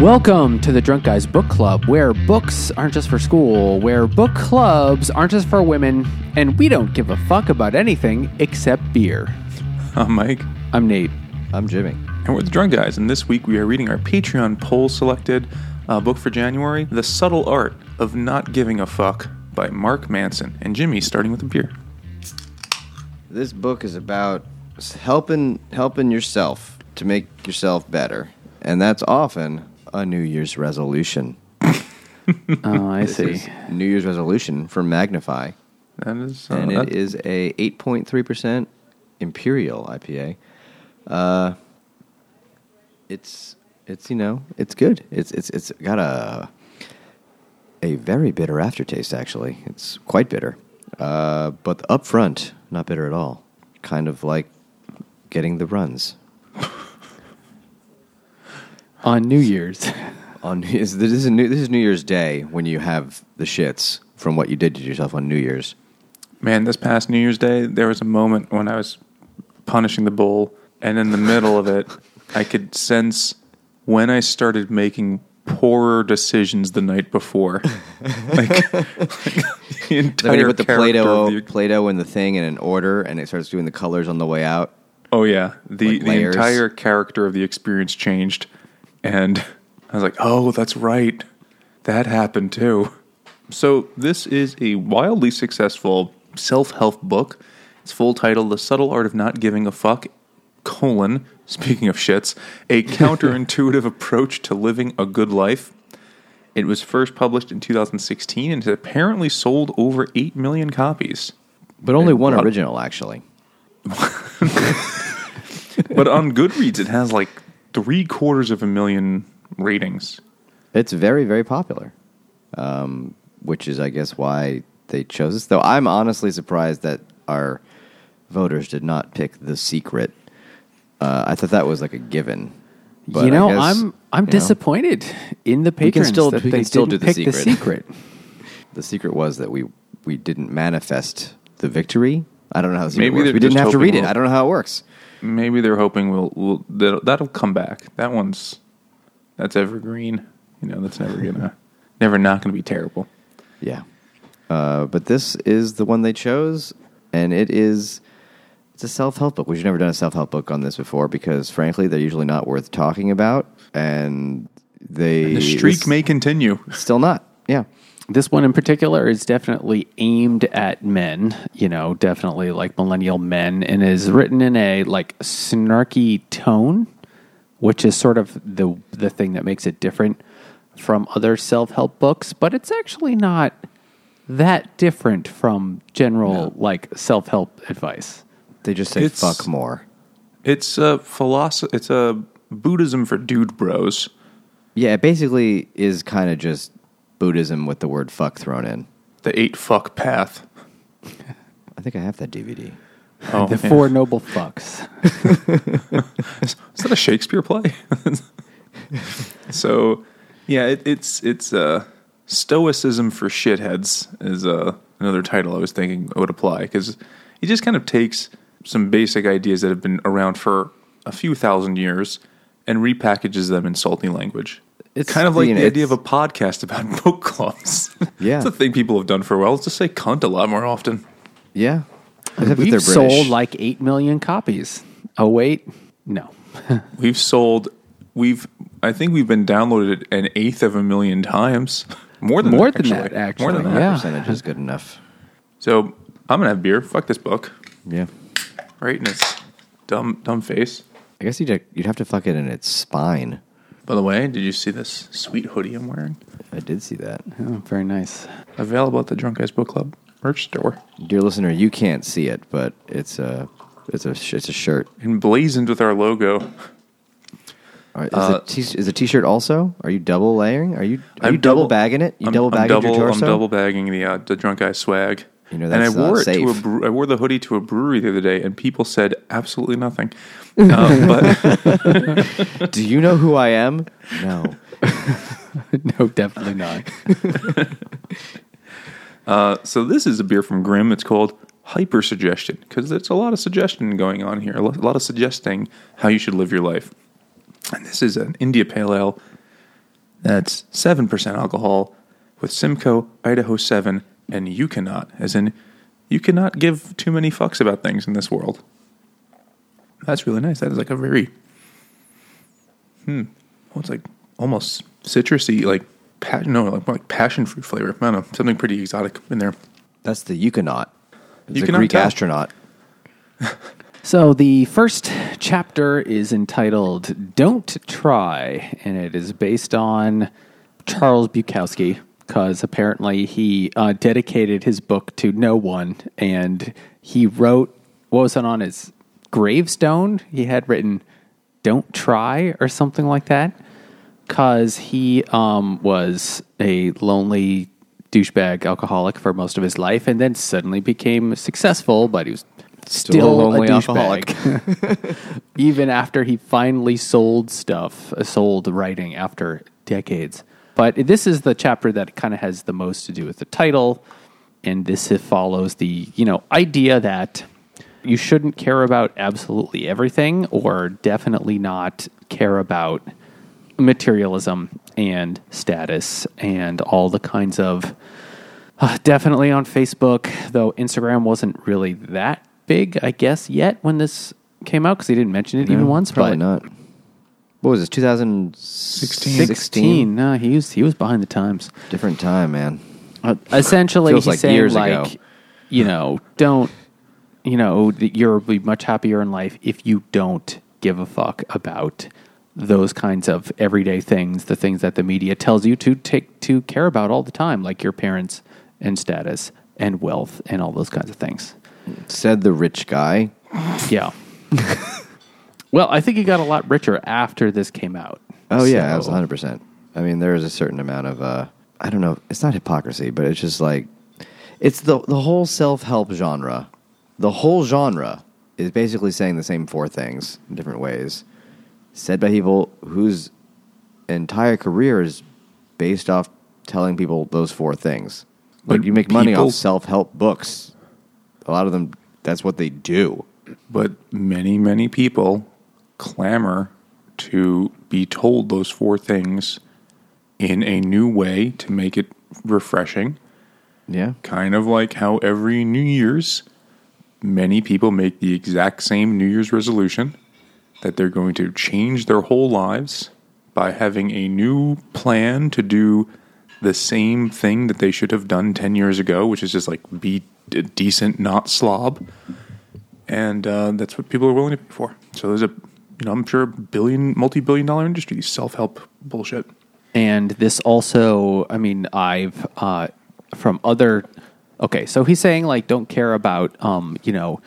Welcome to the Drunk Guys Book Club, where books aren't just for school, where book clubs aren't just for women, and we don't give a fuck about anything except beer. I'm Mike, I'm Nate. I'm Jimmy. and we're the Drunk Guys, and this week we are reading our Patreon poll selected uh, book for January, The Subtle Art of Not Giving a Fuck by Mark Manson. And Jimmy, starting with a beer. This book is about helping helping yourself to make yourself better, and that's often a New Year's resolution. Oh, I This see. is New Year's resolution for Magnify, That is, uh, and that- it is a 8.3% Imperial IPA. Uh, it's it's you know it's good. It's it's it's got a a very bitter aftertaste. Actually, it's quite bitter, uh, but up front, not bitter at all. Kind of like getting the runs On New Year's. on. Is this is new, this is New Year's Day when you have the shits from what you did to yourself on New Year's. Man, this past New Year's Day, there was a moment when I was punishing the bull, and in the middle of it, I could sense when I started making poorer decisions the night before. like, like the entire when you put the character Play-Doh, of the- Play-Doh in the thing in an order, and it starts doing the colors on the way out. Oh yeah, the Like the layers. entire character of the experience changed, and I was like, "Oh, that's right, that happened too." So this is a wildly successful self-help book. Its full title: "The Subtle Art of Not Giving a Fuck." Colon. Speaking of shits, a counterintuitive approach to living a good life. It was first published in 2016 and has apparently sold over 8 million copies. But only And one original, actually. But on Goodreads, it has like three quarters of a million ratings. It's very, very popular, um, which is, I guess, why they chose this. Though I'm honestly surprised that our voters did not pick The Secret. Uh, I thought that was like a given. But you know, I guess, I'm I'm you know, disappointed in the We can patrons still- that we they can still didn't do the pick the secret. secret. The secret was that we we didn't manifest the victory. I don't know how this Maybe works. they're We didn't just have to read it. we'll- I don't know how it works. Maybe they're hoping we'll, we'll that'll, that'll come back. That one's that's evergreen. You know, that's never gonna never not gonna be terrible. Yeah. Uh, but this is the one they chose, and it is it's a self help book. We've never done a self help book on this before because, frankly, they're usually not worth talking about, and they The streak this- may continue. still not. Yeah. This one in particular is definitely aimed at men, you know, definitely like millennial men, and is written in a like snarky tone, which is sort of the the thing that makes it different from other self help books. But it's actually not that different from general like self help advice. They just say It's- fuck more. It's a philosophy. It's a Buddhism for dude bros. Yeah, it basically is kind of just Buddhism with the word fuck thrown in. The eight fuck path. I think I have that DVD. Oh, the yeah. four noble fucks. Is that a Shakespeare play? so, yeah, it, it's it's uh, Stoicism for shitheads is uh, another title I was thinking would apply because it just kind of takes some basic ideas that have been around for a few thousand years and repackages them in salty language. It's kind of like you know, the idea of a podcast about book clubs. Yeah. it's a thing people have done for a while. Let's just say cunt a lot more often. Yeah. Except if We've they're sold like eight million copies. Oh wait, no. We've sold. We've. I think we've been downloaded an eighth of a million times. More than More that, than actually. that, actually. More than that. that Yeah. percentage is good enough. So I'm gonna have beer. Fuck this book. Yeah. Right in its dumb dumb face. I guess you'd you'd have to fuck it in its spine. By the way, did you see this sweet hoodie I'm wearing? I did see that. Oh, very nice. Available at the Drunk Guys Book Club merch store. Dear listener, you can't see it, but it's a it's a it's a shirt. Emblazoned with our logo. Right, is, Uh, the t- is the t-shirt also? Are you double layering? Are you are I'm you double, double- bagging it? You I'm, double I'm bagging double, your I'm double bagging the uh, the drunk guy swag. You know, and I that's wore not it to a bre- I wore the hoodie to a brewery the other day, and people said absolutely nothing. Uh, but Do you know who I am? No. no, definitely not. Uh, so this is a beer from Grimm. It's called Hypersuggestion because there's a lot of suggestion going on here. A lot of suggesting how you should live your life. And this is an India Pale Ale. That's 7% alcohol with Simcoe, Idaho 7, and you cannot, as in, you cannot give too many fucks about things in this world. That's really nice. That is like a very, hmm, well, it's like almost citrusy, like, pa- no, like, more like passion fruit flavor. I don't know, something pretty exotic in there. That's the Ekuanot. It's You a cannot Greek tell. astronaut. So the first chapter is entitled "Don't Try," and it is based on Charles Bukowski because apparently he uh, dedicated his book to no one, and he wrote what was it on his gravestone? He had written "Don't try" or something like that because he um, was a lonely douchebag alcoholic for most of his life, and then suddenly became successful, but he was still, a a lonely douchebag. Even after he finally sold stuff, sold writing after decades. But this is the chapter that kind of has the most to do with the title, and this follows the you know idea that you shouldn't care about absolutely everything, or definitely not care about materialism and status and all the kinds of uh, definitely on Facebook, though Instagram wasn't really that big, I guess, yet when this came out because he didn't mention it even once. Probably but not. What was this? 2016? 16. No, he was he was behind the times. Different time, man. Uh, essentially, Feels he's like saying years like, ago. you know, don't, you know, you'll be much happier in life if you don't give a fuck about those kinds of everyday things, the things that the media tells you to take to care about all the time, like your parents and status and wealth and all those kinds of things. Said the rich guy. Yeah. well, I think he got a lot richer after this came out. Oh yeah, that was So- 100. percent I mean, there is a certain amount of uh, I don't know. It's not hypocrisy, but it's just like it's the the whole self help genre. The whole genre is basically saying the same four things in different ways, said by people whose entire career is based off telling people those four things. But But you make money people- off self help books. A lot of them, that's what they do. But many, many people clamor to be told those four things in a new way to make it refreshing. Yeah. Kind of like how every New Year's, many people make the exact same New Year's resolution that they're going to change their whole lives by having a new plan to do the same thing that they should have done 10 years ago, which is just like be a decent, not slob. And uh, that's what people are willing to pay for. So there's a, you know, I'm sure a billion, multi billion dollar industry, self help bullshit. And this also, I mean, I've uh, from other. Okay, so he's saying like, don't care about, um, you know,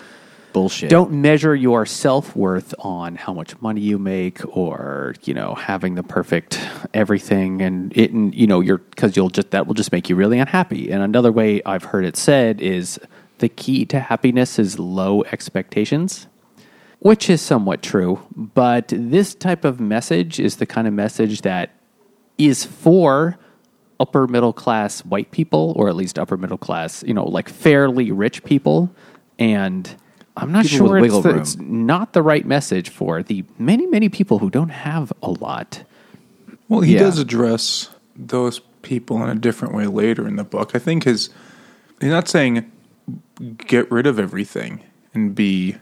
Bullshit. don't measure your self worth on how much money you make or you know having the perfect everything and it and you know you're because you'll just that will just make you really unhappy. And another way I've heard it said is the key to happiness is low expectations which is somewhat true. But this type of message is the kind of message that is for upper middle class white people, or at least upper middle class, you know, like fairly rich people. And I'm not People sure it's, the- it's not the right message for the many, many people who don't have a lot. Well, he Yeah. does address those people in a different way later in the book. I think his he's not saying get rid of everything and be,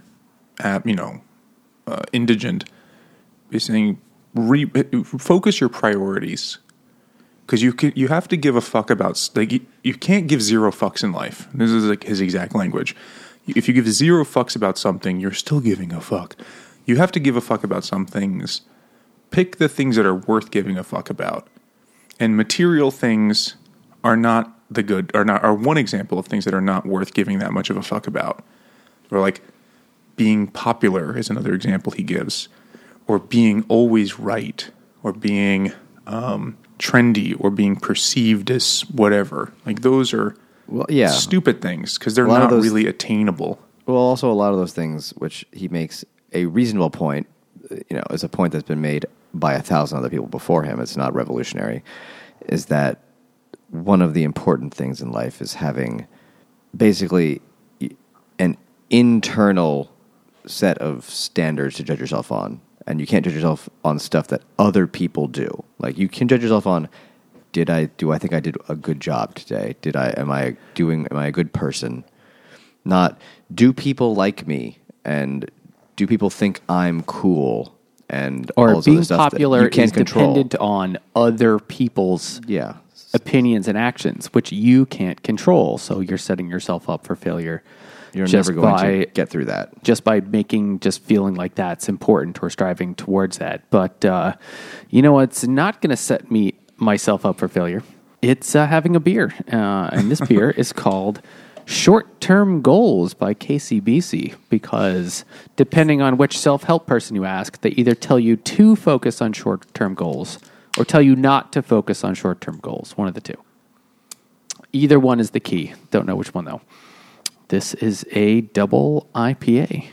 uh, you know, uh, indigent. is saying re- focus your priorities because you can, you have to give a fuck about like you, you can't give zero fucks in life. This is like his exact language. If you give zero fucks about something, you're still giving a fuck. You have to give a fuck about some things pick the things that are worth giving a fuck about. And material things are not the good are not are one example of things that are not worth giving that much of a fuck about. Or like being popular is another example he gives. Or being always right. Or being um, trendy or being perceived as whatever. Like those are Well, yeah. stupid things because they're A lot of not those- really attainable. Well, also a lot of those things, which he makes a reasonable point, you know, is a point that's been made by a thousand other people before him. It's not revolutionary. Is that one of the important things in life is having basically an internal set of standards to judge yourself on and you can't judge yourself on stuff that other people do. Like you can judge yourself on did I do I think I did a good job today? Did I am I doing am I a good person? Not do people like me and do people think I'm cool and all Or being stuff popular you can't is control. dependent on other people's Yeah. opinions and actions, which you can't control. So you're setting yourself up for failure. You're just never going by, to get through that. just by making just feeling like that's important or striving towards that. But uh, you know it's not going to set me myself up for failure? It's uh, having a beer, uh, and this beer is called Short Term Goals by KCBC because depending on which self help person you ask, they either tell you to focus on short term goals or tell you not to focus on short term goals. One of the two. Either one is the key. Don't know which one though. This is a double IPA.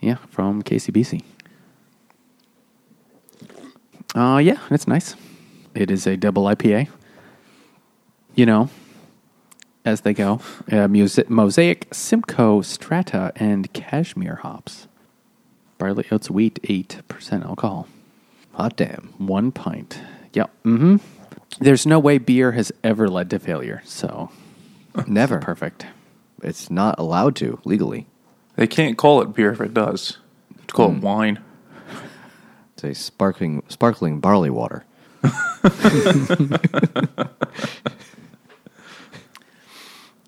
Yeah, from KCBC. Uh, yeah, it's nice. It is a double IPA. You know, as they go, uh, music, Mosaic, Simcoe, Strata, and Cashmere hops. Barley oats wheat, 8% alcohol. Hot damn. One pint. Yep. Mm-hmm. There's no way beer has ever led to failure, so Never. perfect. It's not allowed to legally. They can't call it beer if it does. It's called Hmm. wine. It's a sparkling sparkling barley water.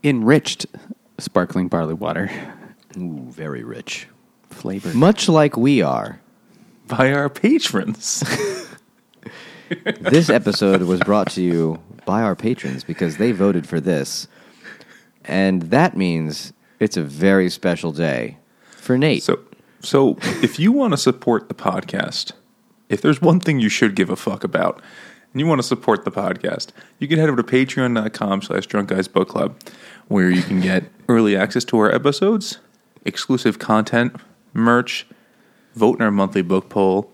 Enriched sparkling barley water. Ooh, very rich. Flavor. Much like we are. By our patrons. This episode was brought to you by our patrons because they voted for this. And that means it's a very special day for Nate. so, so if you want to support the podcast, if there's one thing you should give a fuck about, and you want to support the podcast, you can head over to patreon.com slash drunk guys book club, where you can get early access to our episodes, exclusive content, merch, vote in our monthly book poll,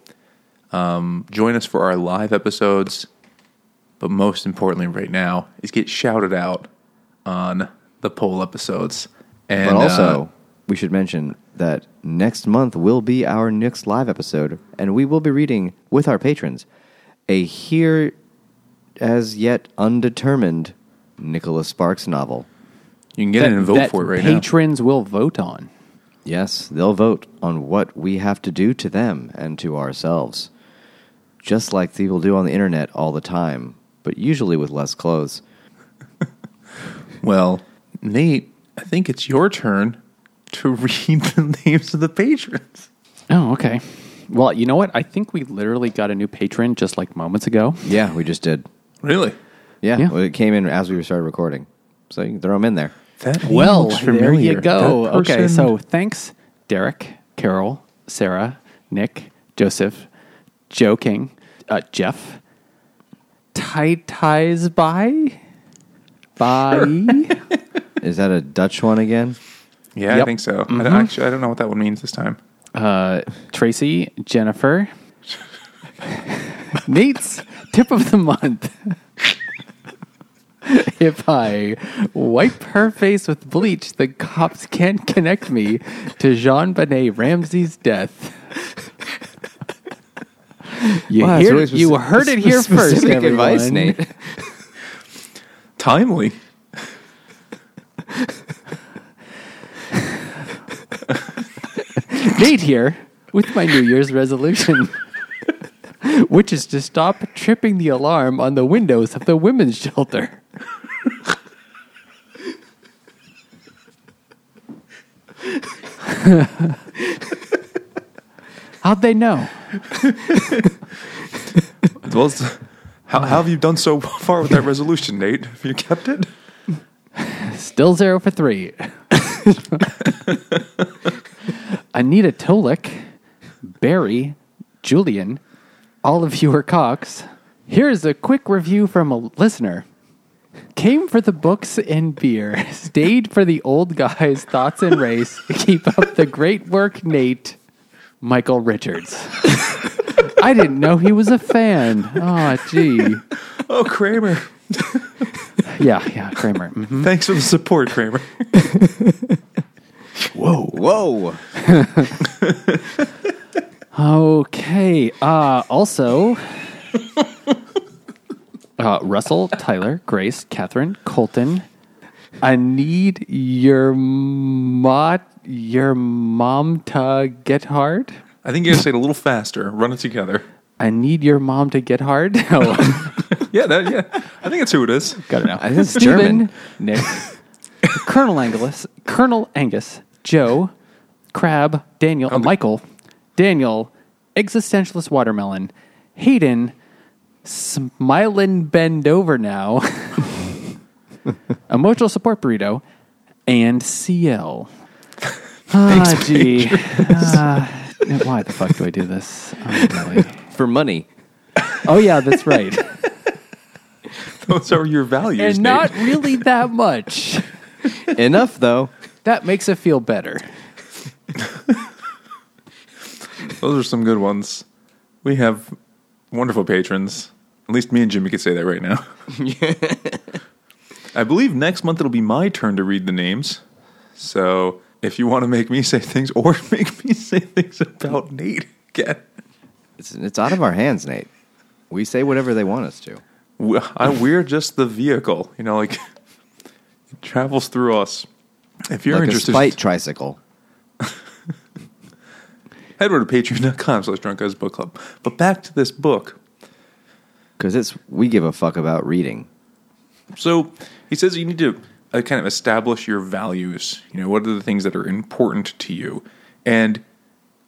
um, join us for our live episodes, but most importantly right now is get shouted out on the poll episodes. And but also, uh, we should mention that next month will be our next live episode, and we will be reading with our patrons a here as yet undetermined Nicholas Sparks novel. you can get in and vote that for it right now. patrons will vote on. Yes, they'll vote on what we have to do to them and to ourselves. Just like people do on the internet all the time, but usually with less clothes. Well, Nate, I think it's your turn to read the names of the patrons. Oh, okay. Well, you know what? I think we literally got a new patron just like moments ago. Yeah, we just did. Really? Yeah, Yeah. Well, it came in as we started recording. So you can throw them in there. That Well, looks there you go. That Okay, so thanks, Derek, Carol, Sarah, Nick, Joseph, Joe King, uh, Jeff, tie ties by, by. Is that a Dutch one again? yeah, I Yep. think so. Mm-hmm. I don't, actually, I don't know what that one means this time. uh, Tracy, Jennifer, Nate's tip of the month. if I wipe her face with bleach, the cops can't connect me to JonBenét Ramsey's death. You, Wow, that's hear- really you speci- heard it here first, specific everyone. advice, Nate. Timely. Nate here with my New Year's resolution, which is to stop tripping the alarm on the windows of the women's shelter. How'd they know? Well, how, how have you done so far with that resolution, Nate? Have you kept it? Still zero for three. Anita Tolik, Barry, Julian, all of you are Cox. Here's a quick review from a listener. Came for the books and beer, stayed for the old guys' thoughts and race. Keep up the great work, Nate. Michael Richards. I didn't know he was a fan. Oh, gee. Oh, Kramer. Yeah, yeah, Kramer. Mhm. Thanks for the support, Kramer. Whoa, whoa. Okay. Uh, also, uh, Russell, Tyler, Grace, Catherine, Colton. I need your mot, your mom to get hard. I think you gotta say it a little faster. Run it together. I need your mom to get hard. Oh, Yeah, that, yeah. I think that's who it is. got it now. I think it's German. Nick, Colonel Angus, Colonel Angus, Joe, Crab, Daniel, uh, Michael, Daniel, Existentialist Watermelon, Hayden, Smilin' Bend Over Now, Emotional Support Burrito, and CL. Ah, gee. Ah, why the fuck do I do this? Oh, really? For money. Oh, yeah, that's right. Those are your values. and Nate. not really that much. Enough, though. That makes it feel better. Those are some good ones. We have wonderful patrons. At least me and Jimmy could say that right now. I believe next month it'll be my turn to read the names. So if you want to make me say things or make me say things about Nate again, It's, it's out of our hands, Nate. We say whatever they want us to. we- I, we're just the vehicle. You know, like it travels through us. If you're like a interested, spite tricycle. head over to patreon.com slash drunk guys book club. But back to this book. Because it's we give a fuck about reading. So he says you need to uh, kind of establish your values. You know, what are the things that are important to you, and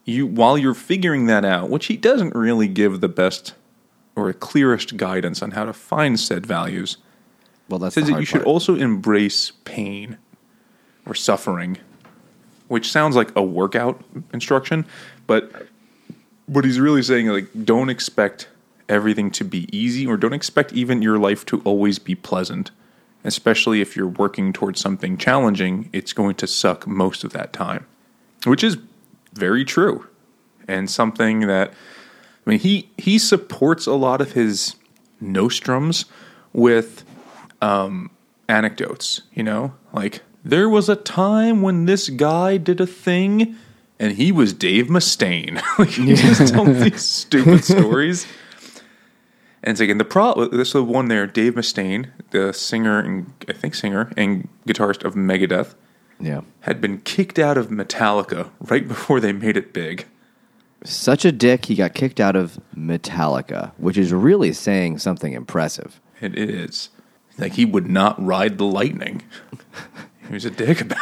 you while you're figuring that out, which he doesn't really give the best or clearest guidance on how to find said values. Well, that's says that you should also embrace pain or suffering, which sounds like a workout instruction, but what he's really saying like don't expect everything to be easy or don't expect even your life to always be pleasant. Especially if you're working towards something challenging, it's going to suck most of that time. Which is very true. And something that I mean he he supports a lot of his nostrums with um, anecdotes, you know? Like, there was a time when this guy did a thing and he was Dave Mustaine. like, he just tells these stupid stories. And it's like, and the pro, this is the one there, Dave Mustaine, the singer and I think singer and guitarist of Megadeth, yeah. had been kicked out of Metallica right before they made it big. Such a dick, he got kicked out of Metallica, which is really saying something impressive. It is. Like he would not ride the lightning. he was a dick about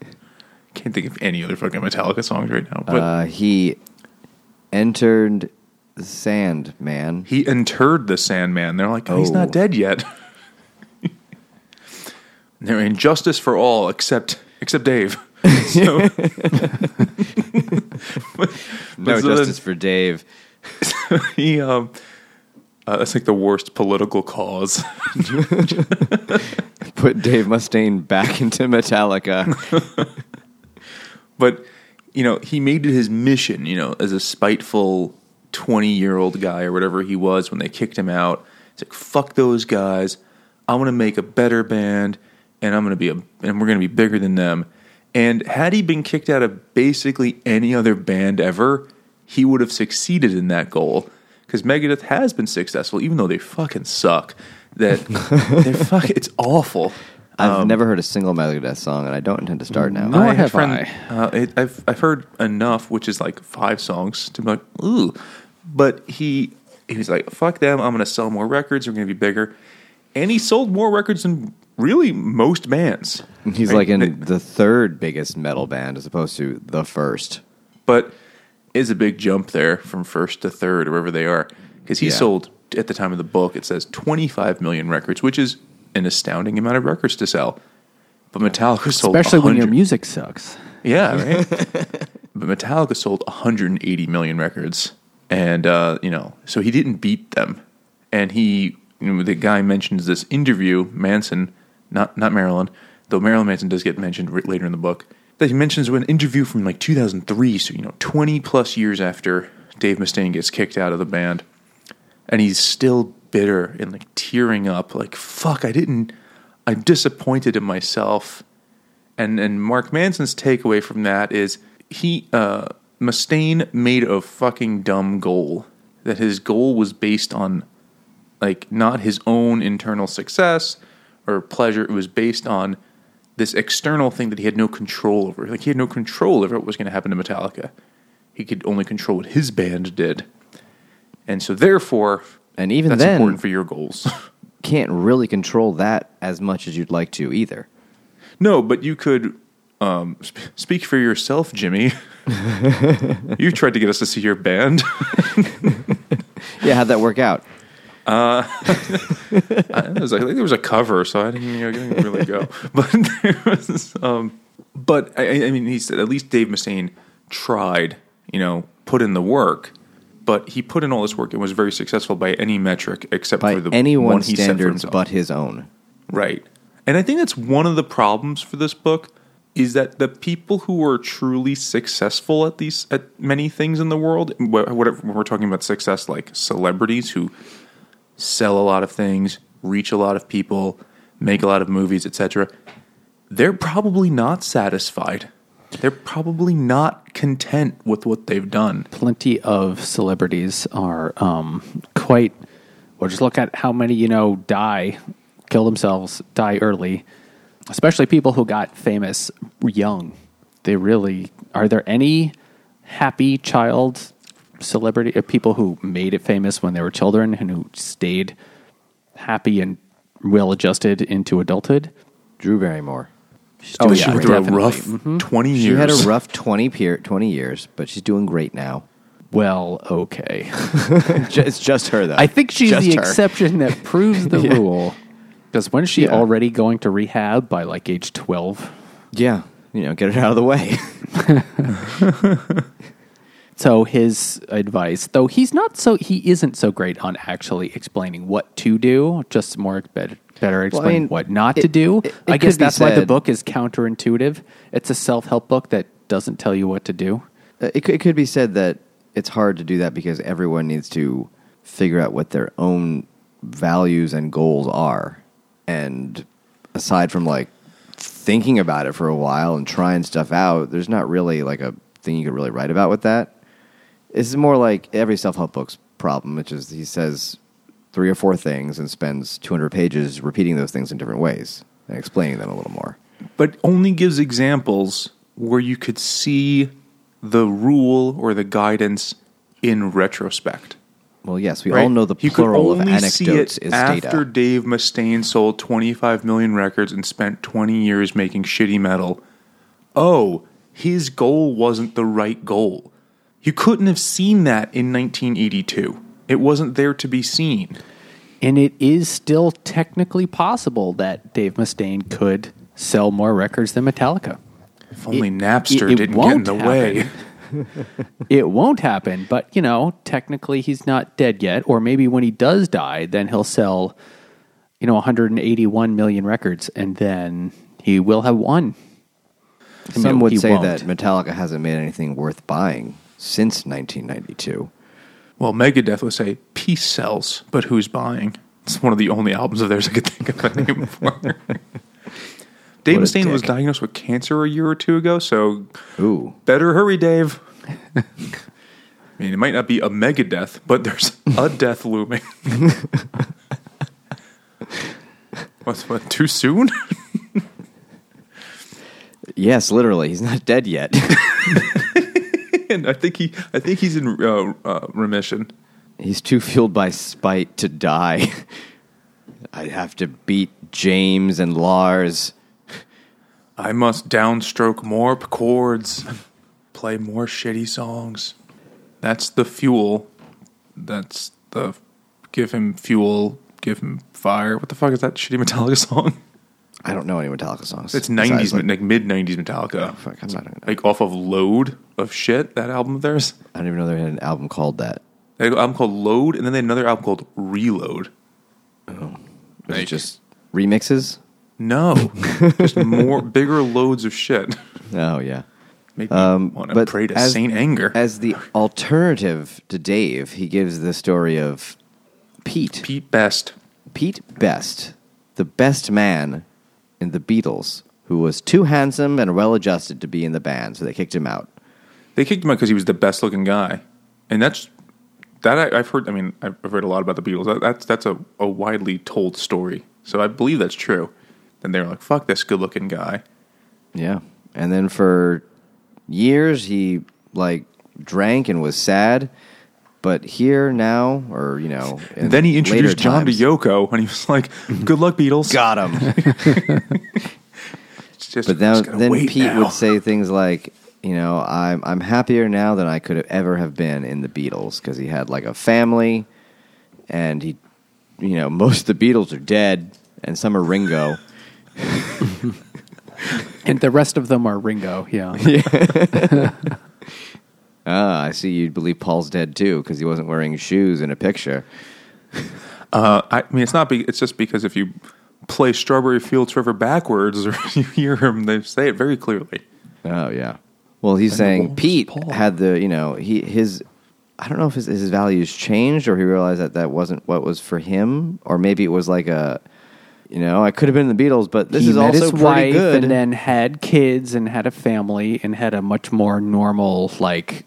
it. Can't think of any other fucking Metallica songs right now. But Uh, he entered the Sandman. he interred the Sandman. They're like, he's Oh. He's not dead yet. They're injustice for all except except Dave. so, No so justice for Dave. then he um uh, that's like the worst political cause. Put Dave Mustaine back into Metallica. But you know, he made it his mission. You know, as a spiteful twenty-year-old guy or whatever he was when they kicked him out. It's like fuck those guys. I'm gonna make a better band, and I'm gonna be a, and we're gonna be bigger than them. And had he been kicked out of basically any other band ever, he would have succeeded in that goal. Because Megadeth has been successful, even though they fucking suck. That they're fuck. It's awful. I've never heard a single Megadeth song, and I don't intend to start now. Nor I have friend, I. Uh, it, I've I've heard enough, which is like five songs to be like, ooh. But he he was like, fuck them. I'm going to sell more records. We're going to be bigger, and he sold more records than really most bands. He's Right? like in They- the third biggest metal band as opposed to the first. but is a big jump there from first to third, or wherever they are, because he Yeah. sold at the time of the book. It says 25 million records, which is an astounding amount of records to sell. But Metallica sold Especially when your music sucks. Yeah, right. but Metallica sold 180 million records, and uh, you know, so he didn't beat them. And he, you know, the guy mentions this interview, Manson, not not Marilyn, though Marilyn Manson does get mentioned later in the book. That he mentions an interview from like 2003, so you know, 20 plus years after Dave Mustaine gets kicked out of the band, and he's still bitter and like tearing up, like fuck, I didn't, I'm disappointed in myself and and Mark Manson's takeaway from that is he uh, Mustaine made a fucking dumb goal. That his goal was based on, like, not his own internal success or pleasure. It was based on this external thing that he had no control over. Like, he had no control over what was going to happen to Metallica. He could only control what his band did. And so, therefore, And even that's then, important for your goals. can't really control that as much as you'd like to either. No, but you could um, sp- speak for yourself, Jimmy. you tried to get us to see your band. Yeah, how'd that work out? I, it was, I think there was a cover, so I didn't, you know, I didn't really go. But there was, um, but I, I mean, he said at least Dave Mustaine tried, you know, put in the work. But he put in all this work and was very successful by any metric except By for the one anyone's set for standards but his own. Right. And I think that's one of the problems for this book is that the people who are truly successful at these at many things in the world, whatever when we're talking about success like celebrities who sell a lot of things, reach a lot of people, make a lot of movies, etc. They're probably not satisfied. They're probably not content with what they've done. plenty of celebrities are um, quite. Well, just look at how many you know die, kill themselves, die early. Especially people who got famous young. They really are. There any happy child celebrity uh, people who made it famous when they were children and who stayed happy and well adjusted into adulthood? Drew Barrymore. She's Oh, yeah, she went great. through a definitely. rough Mhm. twenty years. She had a rough 20, peer, 20 years, but she's doing great now. Well, okay. Ju- it's just her, though. I think she's Just the her. exception that proves the Yeah. rule. Because when is she Yeah. already going to rehab by like age 12? Yeah. You know, get it out of the way. So his advice, though he's not so, he isn't so great on actually explaining what to do, just more better, better explain mean, what not it- to do. it- it I guess that's why the book is counterintuitive. It's a self help book that doesn't tell you what to do. Uh, it, could, it could be said that it's hard to do that because everyone needs to figure out what their own values and goals are. And aside from like thinking about it for a while and trying stuff out, there's not really like a thing you could really write about with that. This is more like every self help book's problem, which is he says three or four things and spends 200 pages repeating those things in different ways and explaining them a little more. but only gives examples where you could see the rule or the guidance in retrospect. Well, yes, we right? all know the you plural of anecdotes is after data. Dave Mustaine sold 25 million records and spent 20 years making shitty metal. Oh, his goal wasn't the right goal. You couldn't have seen that in 1982. It wasn't there to be seen. And it is still technically possible that Dave Mustaine could sell more records than Metallica. If only It- Napster it- it didn't get in the happen. way. it won't happen, but you know, technically he's not dead yet. Or maybe when he does die, then he'll sell, you know, 181 million records, and then he will have won. I mean, Some would he say won't. that Metallica hasn't made anything worth buying since 1992. Well, Megadeth would say peace sells, but who's buying? It's one of the only albums of theirs I could think of a name for. Dave Mustaine was diagnosed with cancer a year or two ago, so Ooh, better hurry, Dave. I mean, it might not be a Megadeth, but there's a death looming. What's what? Too soon? yes, literally, he's not dead yet. and I think he, I think he's in uh, uh, remission. he's too fueled by spite to die. I'd have to beat James and Lars. I must downstroke more chords, play more shitty songs. That's the fuel. That's the give him fuel, give him fire. What the fuck is that shitty Metallica song? I don't know any Metallica songs. It's nineties, like- like, mid nineties Metallica. Oh, fuck, I'm not. Like off of Load of shit. That album of theirs. I don't even know they had an album called that. They had an album called Load, and then they had another album called Reload. Was Like- it just remixes? No, just more bigger loads of shit. Oh yeah. Make Um, want to but pray to as- Saint Anger. As the alternative to Dave, he gives the story of Pete. Pete Best. Pete Best, the best man in the Beatles, who was too handsome and well adjusted to be in the band, so they kicked him out. They kicked him out because he was the best looking guy, and that's that I, I've heard. I mean, I've read a lot about the Beatles. That, that's that's a, a widely told story, so I believe that's true. Then they were like, "Fuck this good looking guy." Yeah. And then for years he like drank and was sad. But here now, or you know, in And then he introduced later John times- to Yoko, and he was like, "Good luck, Beatles." Got him. Just, But I'm now, just then Pete now. would say things like, you know, I'm I'm happier now than I could have ever have been in the Beatles because he had like a family, and he, you know, most of the Beatles are dead, and some are Ringo. And the rest of them are Ringo. yeah. Yeah. Ah, I see. You believe Paul's dead too because he wasn't wearing shoes in a picture. Uh, I mean, it's not. Be, it's just because if you play "Strawberry Fields Forever" backwards, or you hear him, they say it very clearly. Oh yeah. Well, he's And saying Pete Paul? had the you know he his I don't know if his, his values changed or he realized that that wasn't what was for him or maybe it was like a you know I could have been in the Beatles but this he is met also his pretty wife good. and then had kids and had a family and had a much more normal like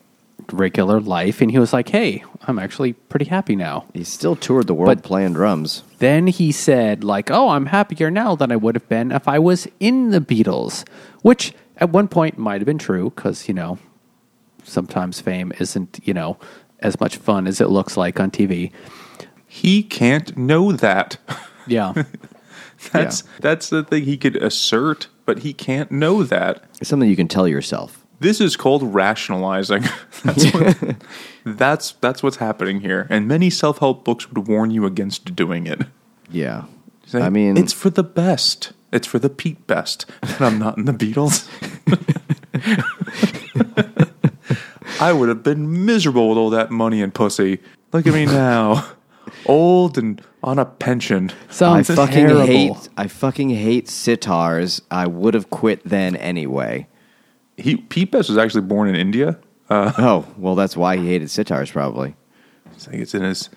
regular life and he was like hey i'm actually pretty happy now he still toured the world But- playing drums. then he said like oh i'm happier now than i would have been if i was in the beatles which at one point might have been true because you know sometimes fame isn't you know as much fun as it looks like on tv He can't know that. yeah That's that's the thing he could assert, but he can't know that. It's something you can tell yourself. This is called rationalizing. That's what, that's that's what's happening here, and many self help books would warn you against doing it. Yeah. Say, I mean it's for the best. It's for the Pete best. And I'm not in the Beatles. I would have been miserable with all that money and pussy. Look at me now, old and on a pension. I sounds fucking terrible. hate I fucking hate sitars. I would have quit then anyway. He Pete Best was actually born in India. Uh, Oh, well that's why he hated sitars probably. It's like it's in his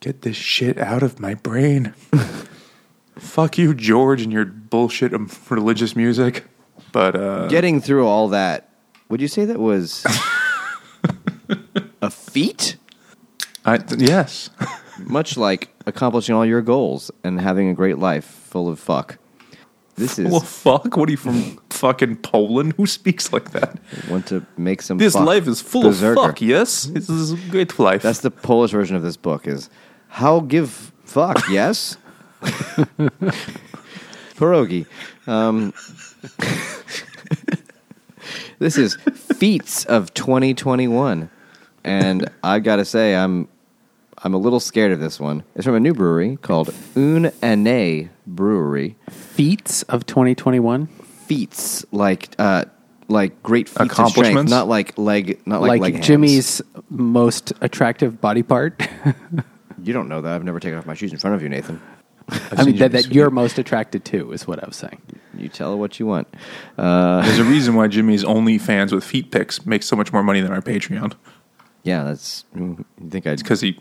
get this shit out of my brain. Fuck you, George, and your bullshit of religious music. But uh, Getting through all that, would you say that was a feat? I, yes, Much like accomplishing all your goals and having a great life full of fuck. This is well, fuck. What are you from fucking Poland? Who speaks like that? want to make some. This life is full berserker. of fuck. Yes, this is a great life. That's the Polish version of this book. Is how give fuck? Yes. Pierogi. Um, this is feats of 2021, and I've got to say I'm I'm a little scared of this one. It's from a new brewery called Une Année Brewery. Feats of 2021 Feats like uh like great feats of strength, Accomplishments? not like leg, not like, like, leg hands. jimmy's most attractive body part You don't know that. I've never taken off my shoes in front of you, Nathan. I mean, that, that you're most attracted to is what I was saying. You tell her what you want. Uh, There's a reason why Jimmy's OnlyFans with feet pics makes so much more money than our Patreon. yeah, that's. You think I It's because he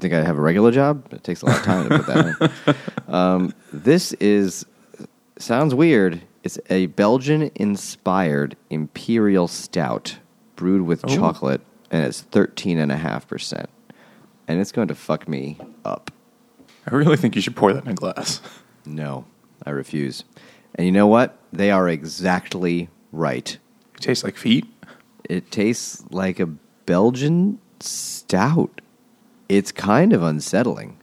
think I have a regular job? It takes a lot of time to put that in. Um, this is sounds weird. It's a Belgian-inspired imperial stout brewed with Oh. chocolate, and it's thirteen and a half percent, and it's going to fuck me up. I really think you should pour that in a glass. No, I refuse. And you know what? They are exactly right. It tastes like feet. It tastes like a Belgian stout. It's kind of unsettling.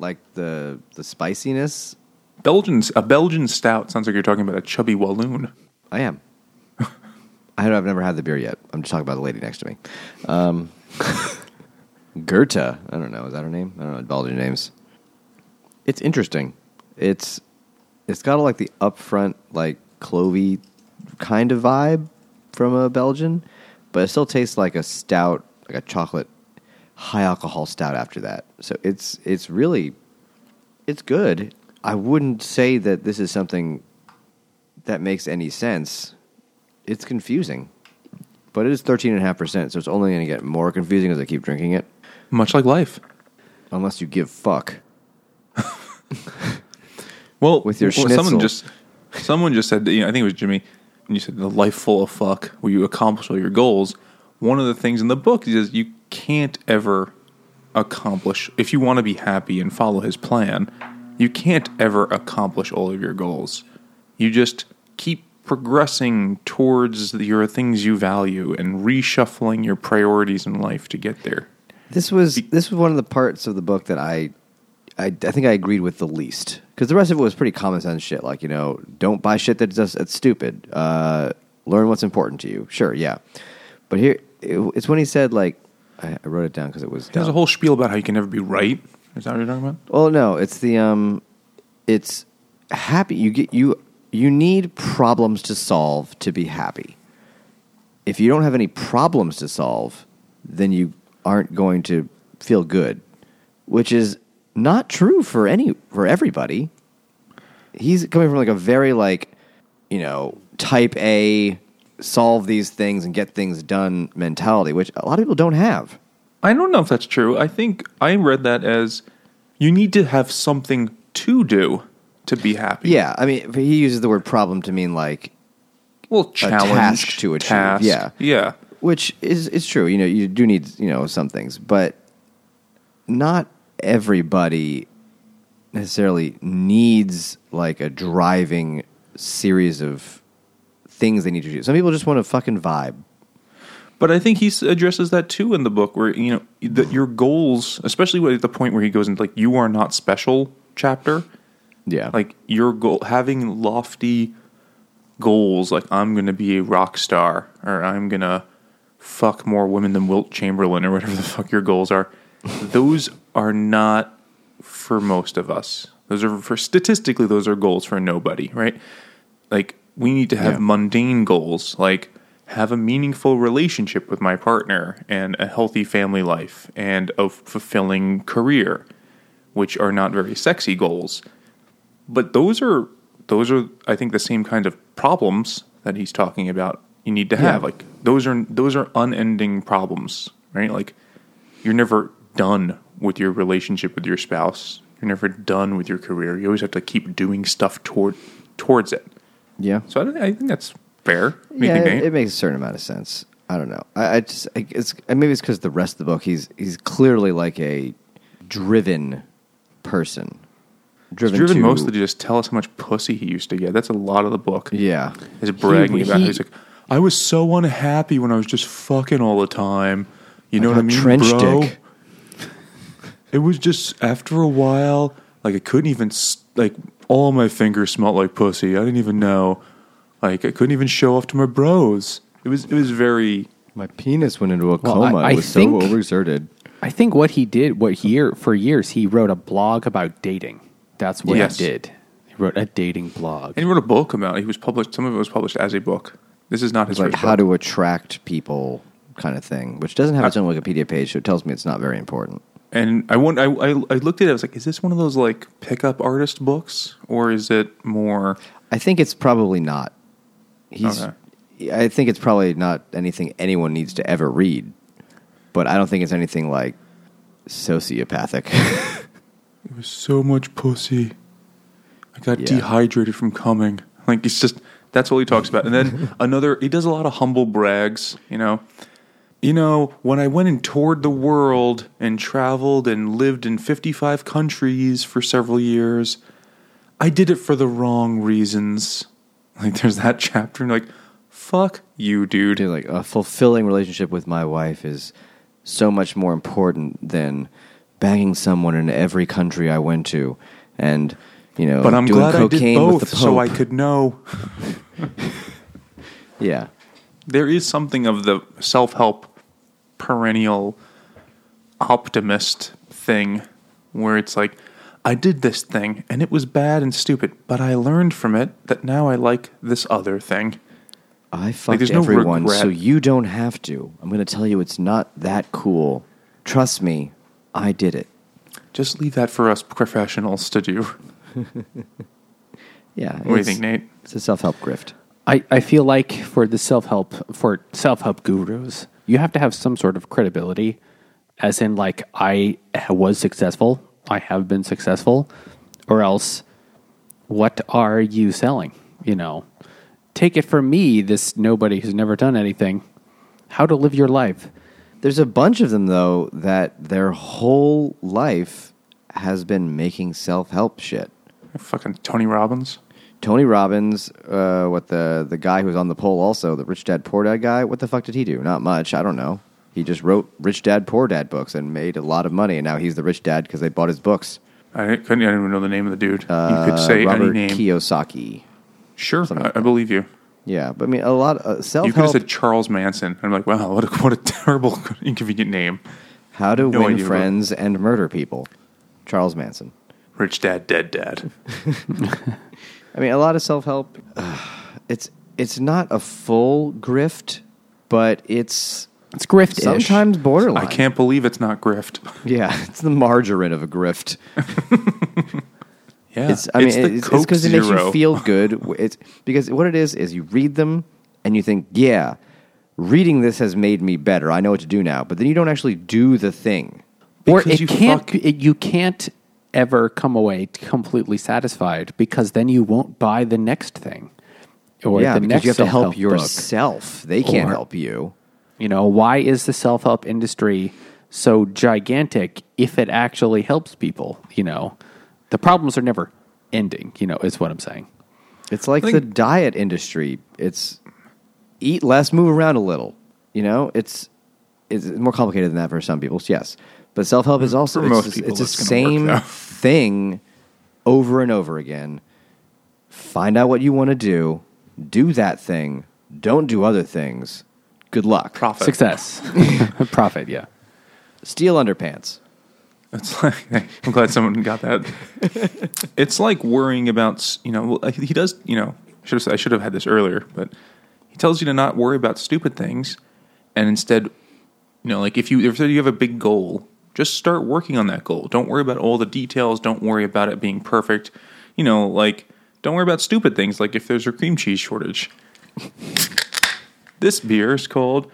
Like the the spiciness. Belgian a Belgian stout sounds like you're talking about a chubby Walloon. I am. I don't, I've never had the beer yet. I'm just talking about the lady next to me. Um, Goethe. I don't know. Is that her name? I don't know Belgian names. It's interesting. It's it's got like the upfront like clovey kind of vibe from a Belgian, but it still tastes like a stout, like a chocolate high alcohol stout after that. So it's it's really it's good. I wouldn't say that this is something that makes any sense. It's confusing. But it is 13.5%, so it's only going to get more confusing as I keep drinking it, Much like life. unless you give fuck. Well, With your well, someone just someone just said, you know, I think it was Jimmy, when you said the life full of fuck, where you accomplish all your goals. one of the things in the book is you can't ever accomplish if you want to be happy and follow his plan. You can't ever accomplish all of your goals. You just keep progressing towards your things you value and reshuffling your priorities in life to get there. This was this was one of the parts of the book that I I, I think I agreed with the least because the rest of it was pretty common sense shit. Like you know, don't buy shit that's just that's stupid. Uh, learn what's important to you. Sure, yeah. But here, it, it's when he said like I, I wrote it down because it was. There's a whole spiel about how you can never be right. Is that what you're talking about? Well, no, it's the um, it's happy. You get you you need problems to solve to be happy. If you don't have any problems to solve, then you aren't going to feel good, which is not true for any for everybody. He's coming from like a very like, you know, type A solve these things and get things done mentality, which a lot of people don't have. I don't know if that's true. I think I read that as you need to have something to do to be happy. Yeah, I mean, he uses the word problem to mean like Well, challenge task to achieve, task. yeah. yeah. which is it's true. You know, you do need you know some things, but not everybody necessarily needs like a driving series of things they need to do. Some people just want to fucking vibe. But I think he addresses that too in the book, where you know that your goals, especially at the point where he goes into like "you are not special" chapter, Yeah, like your goal, having lofty goals, like I'm going to be a rock star, or I'm going to fuck more women than Wilt Chamberlain, or whatever the fuck your goals are. those are not for most of us. Those are for statistically, those are goals for nobody, right? Like we need to have Yeah. mundane goals, like have a meaningful relationship with my partner and a healthy family life and a fulfilling career, which are not very sexy goals. But those are those are I think the same kind of problems that he's talking about you need to have. Yeah. Like those are those are unending problems, right? Like you're never done with your relationship with your spouse. You're never done with your career. You always have to keep doing stuff toward towards it. yeah, So I, I think that's fair. Yeah. It, it makes a certain amount of sense. I don't know. I, I just I, it's maybe it's because the rest of the book he's he's clearly like a driven person. Driven, Driven to, mostly to just tell us how much pussy he used to get. That's a lot of the book. Yeah, Is bragging He- about. he- He's like, I was so unhappy when I was just fucking all the time. You know what I mean, trench bro? dick. It was just after a while, like I couldn't even like all my fingers smelled like pussy. I didn't even know. Like I couldn't even show off to my bros. It was it was very My penis went into a Well, coma. I- I, I was think- so overexerted. I think what he did, what year for years, he wrote a blog about dating. That's what Yes. he did. He wrote a dating blog. and he wrote a book about it. He was published some of it was published as a book. This is not his It's like first how book. to attract people kind of thing, which doesn't have uh, its own Wikipedia page, so it tells me it's not very important. And I, want, I, I, I looked at it. I was like, is this one of those like pickup artist books, or is it more? I think it's probably not. He's. Okay. I think it's probably not anything anyone needs to ever read, but I don't think it's anything like sociopathic. It was so much pussy. I got Yeah. dehydrated from coming. Like it's just that's all he talks about. And then another, he does a lot of humble brags. You know, you know when I went and toured the world and traveled and lived in fifty-five countries for several years, I did it for the wrong reasons. Like there's that chapter, and like, fuck you, dude. Dude, like a fulfilling relationship with my wife is so much more important than banging someone in every country I went to, and you know, But I'm doing glad I did cocaine both, with the so I Pope. could know. yeah. there is something of the self help perennial optimist thing where it's like, I did this thing and it was bad and stupid, but I learned from it that now I like this other thing. I fucked there's no everyone, regret. so you don't have to. I'm going to tell you it's not that cool. Trust me, I did it. Just leave that for us professionals to do. Yeah. What do you think, Nate? It's a self help grift. I, I feel like for the self help for self help gurus, you have to have some sort of credibility, as in like I was successful, I have been successful, or else what are you selling? You know, take it from me, this nobody who's never done anything how to live your life. There's a bunch of them though that their whole life has been making self-help shit. Fucking Tony Robbins. Tony Robbins, uh, what the the guy who was on the poll also, the Rich Dad Poor Dad guy, what the fuck did he do? Not much. I don't know. He just wrote Rich Dad Poor Dad books and made a lot of money, and now he's the rich dad because they bought his books. I didn't, couldn't I didn't even know the name of the dude. you Uh, could say Robert any name. Kiyosaki. Sure, I, like I believe you. Yeah, but I mean, a lot of self help. You could have said Charles Manson. I'm like, wow, what a, what a terrible, inconvenient name. How to no win idea friends and murder people. Charles Manson. Rich dad, dead dad. I mean, a lot of self help. it's it's not a full grift, but it's It's grift sometimes borderline. I can't believe it's not grift. Yeah, it's the margarine of a grift. Yeah, It's I mean it's because it makes you feel good. It's because what it is is you read them and you think, yeah, reading this has made me better. I know what to do now. But then you don't actually do the thing. or it you can't. fuck- It, you can't ever come away completely satisfied because then you won't buy the next thing. Or yeah, the because next you have to help self-help book. yourself. They can't Or- help you. You know, why is the self help industry so gigantic if it actually helps people? You know, the problems are never ending, you know, is what I'm saying. It's like I the diet industry. It's eat less, move around a little. You know, it's it's more complicated than that for some people. Yes, but self help is also For it's, most people, it's the it's gonna work, same thing over and over again. Find out what you want to do, do that thing. Don't do other things. Good luck. Profit. Success, profit, yeah. Steal underpants. It's like I'm glad someone got that. it's like worrying about you know well, he does you know should have I should have had this earlier, but he tells you to not worry about stupid things, and instead, you know, like if you if you have a big goal, just start working on that goal. Don't worry about all the details. Don't worry about it being perfect. You know, like don't worry about stupid things like if there's a cream cheese shortage. This beer is called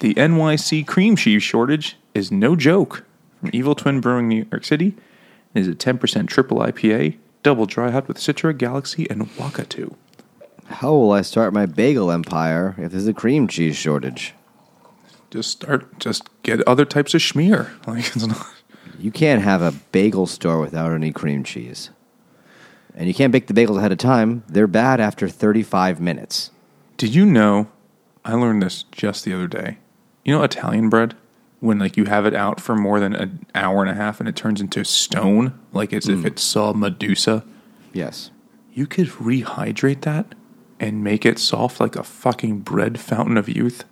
the NYC cream cheese shortage is no joke. From Evil Twin Brewing, New York City, it is a 10% triple IPA, double dry hop with Citra, Galaxy, and Wakatu. How will I start my bagel empire if there's a cream cheese shortage? Just start, just get other types of schmear. Like it's not. You can't have a bagel store without any cream cheese. And you can't bake the bagels ahead of time. They're bad after 35 minutes. Did you know? I learned this just the other day. You know Italian bread when like you have it out for more than an hour and a half and it turns into stone, like as if mm. it saw Medusa. Yes. You could rehydrate that and make it soft like a fucking bread fountain of youth.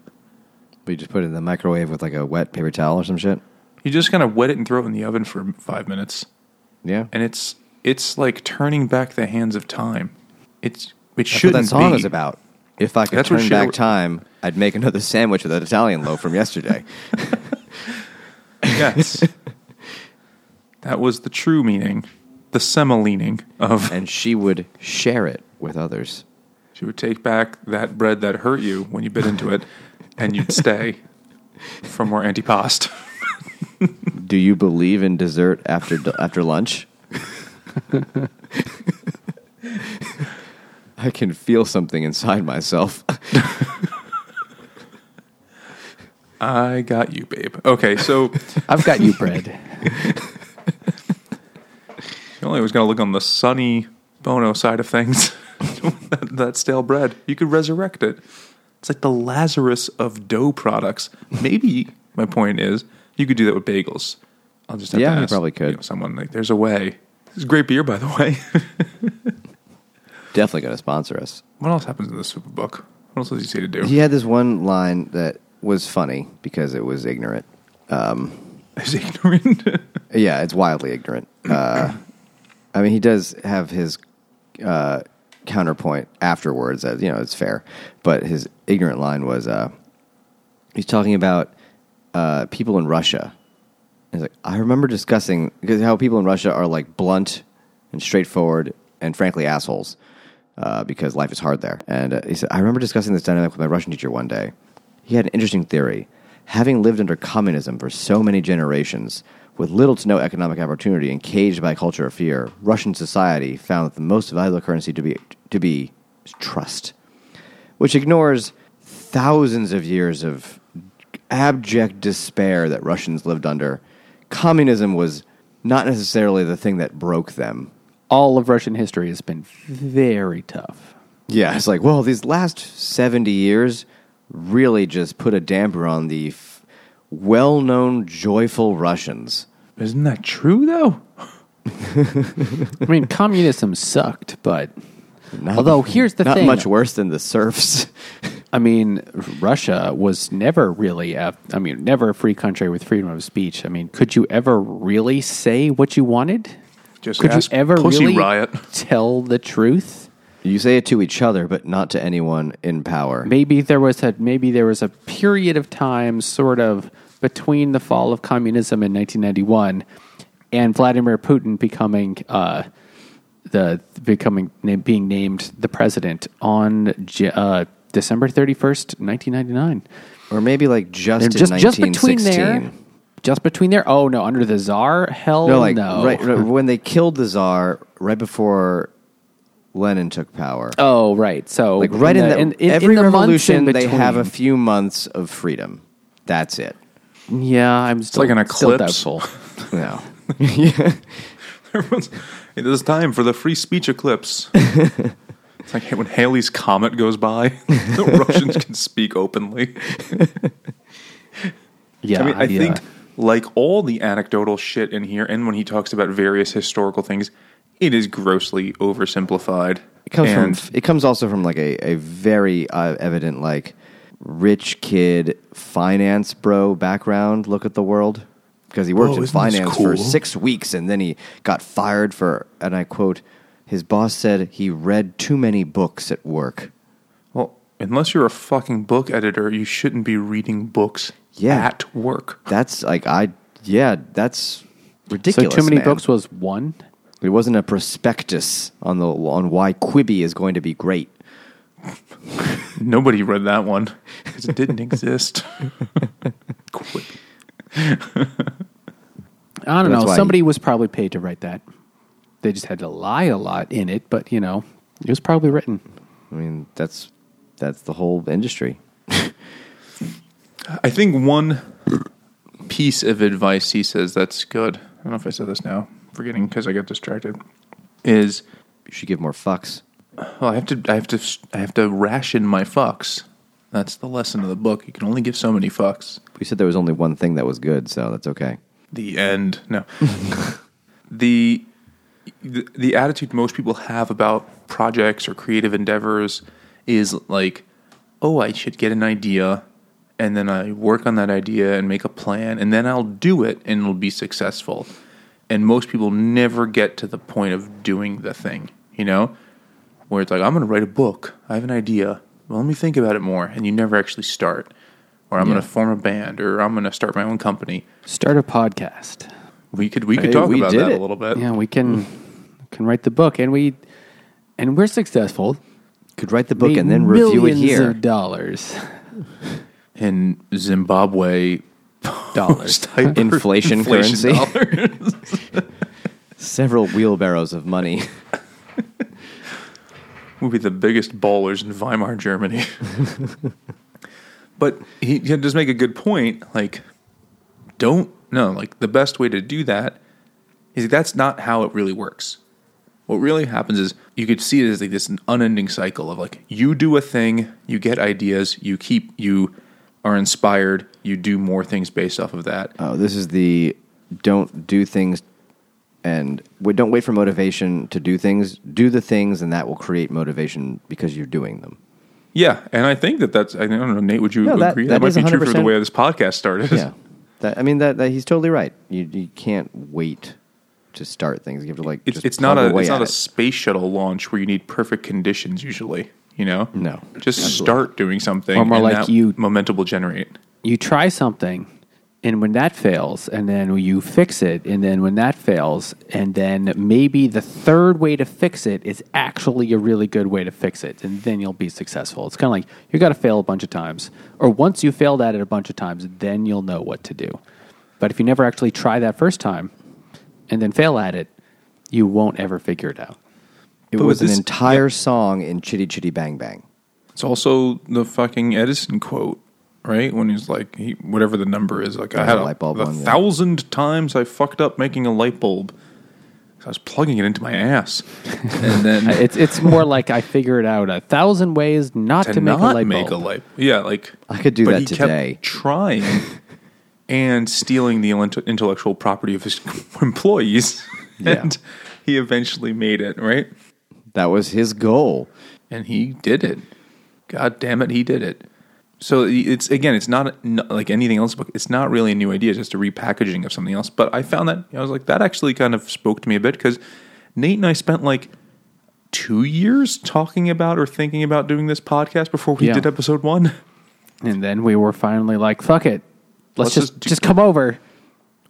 But you just put it in the microwave with like a wet paper towel or some shit. You just kind of wet it and throw it in the oven for five minutes, Yeah. and it's it's like turning back the hands of time. It's it shouldn't that song be. is about. If I could That's turn back time, I'd make another sandwich with that Italian loaf from yesterday. Yes, that was the true meaning, the semolini of. and she would share it with others. She would take back that bread that hurt you when you bit into it, and you'd stay for more antipasto. Do you believe in dessert after after lunch? I can feel something inside myself. I got you, babe. Okay, so I've got you, bread. You only was going to look on the sunny Bono side of things. that, that stale bread, you could resurrect it. It's like the Lazarus of dough products. Maybe my point is you could do that with bagels. I'll just have Yeah, to you probably could. know, someone like, there's a way. This is great beer, by the way. Definitely going to sponsor us. what else happens in the super book? What else does he say to do? He had this one line that was funny because it was ignorant. Is ignorant. Yeah, it's wildly ignorant. Uh, I mean, he does have his uh, counterpoint afterwards. As you know, it's fair, but his ignorant line was uh, he's talking about uh, people in Russia. He's like, I remember discussing because how people in Russia are like blunt and straightforward and frankly assholes uh, because life is hard there. And uh, he said, I remember discussing this dynamic with my Russian teacher one day. He had an interesting theory. Having lived under communism for so many generations, with little to no economic opportunity and caged by a culture of fear, Russian society found that the most valuable currency to be, to be trust, which ignores thousands of years of abject despair that Russians lived under, communism was not necessarily the thing that broke them. All of Russian history has been very tough. Yeah, it's like, well, these last 70 years really just put a damper on the f- well known, joyful Russians. Isn't that true though? I mean, communism sucked, but Not, Although, here's the not thing. much worse than the serfs. I mean, Russia was never really, a, I mean, never a free country with freedom of speech. I mean, could you ever really say what you wanted? Just could ask you ever Pussy really Riot. tell the truth? you say it to each other, but not to anyone in power. Maybe there was a maybe there was a period of time, sort of between the fall of communism in 1991 and Vladimir Putin becoming uh, the becoming being named the president on uh, December 31st, 1999. Or maybe like just in just just between 1916. there, just between there. Oh no, under the czar, hell No, like no. right, right when they killed the czar, right before Lenin took power. Oh right, so like right in, the, the every the months in revolution, they have a few months of freedom. That's it. yeah. I'm still, like an still eclipse. doubtful. No. Everyone's, it is time for the free speech eclipse. it's like when Halley's comet goes by, the Russians can speak openly. Yeah, I mean, I yeah. think like all the anecdotal shit in here, and when he talks about various historical things, it is grossly oversimplified. It comes and from. It comes also from like a a very uh, evident like rich kid finance bro background. Look at the world because he worked Whoa, in isn't this finance for six weeks and then he got fired for. And I quote: His boss said he read too many books at work. Well, unless you're a fucking book editor, you shouldn't be reading books Yeah. at work. That's like I. Yeah, that's ridiculous. so. ridiculous. Too many man. books was one. It wasn't a prospectus on the on why Quibi is going to be great. Nobody read that one because it didn't exist. Quit. I don't That's know. Somebody he- was probably paid to write that. They just had to lie a lot in it, but you know, it was probably written. I mean, that's that's the whole industry. I think one piece of advice he says that's good. I don't know if I said this now. Forgetting because I got distracted. Is You should give more fucks. well, I have to, I have to, I have to ration my fucks. That's the lesson of the book. You can only give so many fucks. We said there was only one thing that was good, so that's okay. The end. No. the, the the attitude most people have about projects or creative endeavors is like, oh, I should get an idea, and then I work on that idea and make a plan, and then I'll do it, and it'll be successful. And most people never get to the point of doing the thing. You know, where it's like, I'm going to write a book. I have an idea. Well, let me think about it more, and you never actually start. Or I'm Yeah. going to form a band, or I'm going to start my own company. Start a podcast. We could we could Hey, talk we about that it. a little bit. Yeah, we can can write the book, and we and we're successful. Could write the book Made and then review it millions here. of dollars. In Zimbabwe, Dollars. type Inflation currency. dollars. Several wheelbarrows of money. We'll be the biggest ballers in Weimar, Germany. but he, he does make a good point. Like, don't no. Like the best way to do that is that's not how it really works. What really happens is you could see it as like this an unending cycle of like you do a thing, you get ideas, you keep you are inspired, you do more things based off of that. Oh, this is the don't do things and wait, don't wait for motivation to do things. Do the things, and that will create motivation because you're doing them. Yeah, and I think that that's I don't know, Nate. Would you No, that- agree? that might is be true for the way this podcast started. Yeah, that, I mean that, that he's totally right. You you can't wait to start things. You have to like it's just it's not a it's not a it. space shuttle launch where you need perfect conditions usually. You know, No, just absolutely. start doing something, Or more and like you- momentum will generate. you try something and when that fails and then you fix it and then when that fails and then maybe the third way to fix it is actually a really good way to fix it and then you'll be successful it's kind of like you got to fail a bunch of times or once you failed at it a bunch of times then you'll know what to do but if you never actually try that first time and then fail at it you won't ever figure it out It But was an this- entire song in Chitty Chitty Bang Bang. It's also the fucking Edison quote right? When he's like, he, whatever the number is, like I That's had a a, light bulb a one, yeah. thousand times I fucked up making a light bulb. I was plugging it into my ass, and then It's it's more like I figured out a thousand ways not to, to make not a light make bulb. a light. Yeah, like I could do but that he today. Kept trying and stealing the intellectual property of his employees, Yeah. and he eventually made it right. That was his goal. and he did it. God damn it, he did it. So it's again, it's not, like anything else. But it's not really a new idea; it's just a repackaging of something else. But I found that I was like, that actually kind of spoke to me a bit because Nate and I spent like two years talking about or thinking about doing this podcast before we Yeah. did episode one. And then we were finally like, "Fuck it, let's, Let's just just just, come over.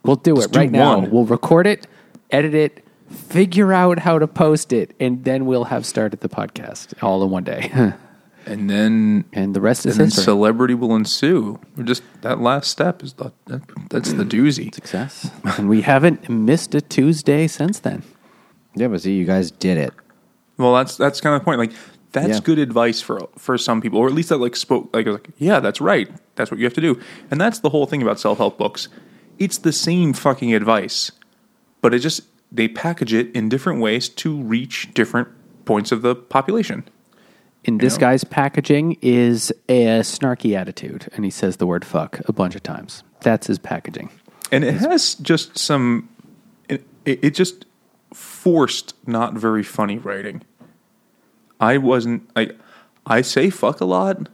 We'll do Let's it do right now. one." We'll record it, edit it, figure out how to post it, and then we'll have started the podcast all in one day. And then, and the rest is and then history. celebrity will ensue. We're Just that last step is the that, that's the doozy. Success, and we haven't missed a Tuesday since then. Yeah, but see, you guys did it. Well, that's that's kind of the point. Like that's Yeah. good advice for for some people, or at least that like spoke like, like yeah, that's right. That's what you have to do, and that's the whole thing about self help books. It's the same fucking advice, but it just they package it in different ways to reach different points of the population. In this know? guy's packaging is a snarky attitude, and he says the word "fuck" a bunch of times. That's his packaging. And it has just some. It, it it just forced not very funny writing. I wasn't. I I say fuck a lot,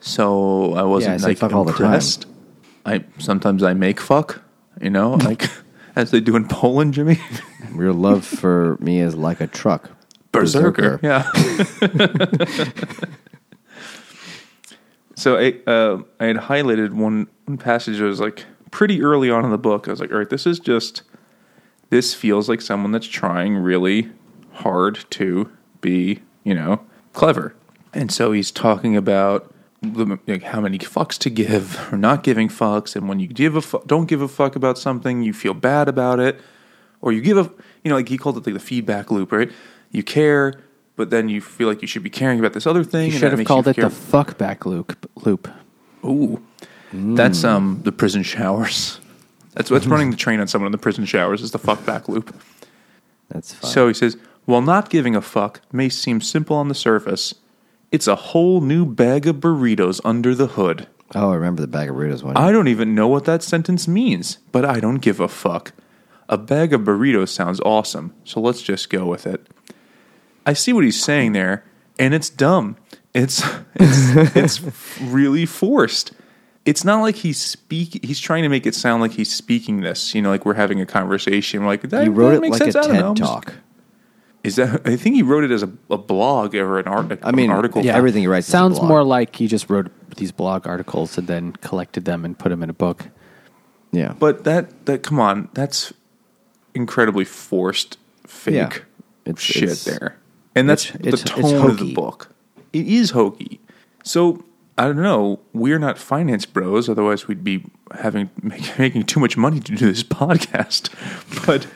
so I wasn't I say like fuck all the time. I sometimes I make fuck, you know, like as they do in Poland, Jimmy. Your love for me is like a truck. Berserker. Yeah. so I uh, I had highlighted one, one passage that was like pretty early on in the book. I was like, all right, this is just this feels like someone that's trying really hard to be, you know, clever. And so he's talking about like, how many fucks to give or not giving fucks, and when you give a fu- don't give a fuck about something, you feel bad about it, or you give a you know like he called it like the feedback loop, right? You care, but then you feel like you should be caring about this other thing. You should have called it care- the "fuck back loop." Loop. Ooh, that's um the prison showers. That's what's running the train on someone in the prison showers is the fuck back loop. That's fine. So he says, while not giving a fuck may seem simple on the surface, it's a whole new bag of burritos under the hood. oh, I remember the bag of burritos one. I don't even know what that sentence means, but I don't give a fuck. A bag of burritos sounds awesome, so let's just go with it. I see what he's saying there, and it's dumb. It's it's it's really forced. It's not like he's speak. He's trying to make it sound like he's speaking this. You know, like we're having a conversation. Like that, you wrote that it makes like sense. a. TED talk. Is that? I think he wrote it as a, a blog or an, article. I mean, an article. yeah. Everything he writes is a sounds blog. more like he just wrote these blog articles and then collected them and put them in a book. Yeah. But that that come on, that's incredibly forced fake Yeah. It's- shit it's- there. And that's it's- the it's- it's tone of the book. It is hokey. So I don't know. We're not finance bros, otherwise we'd be having make, making too much money to do this podcast. But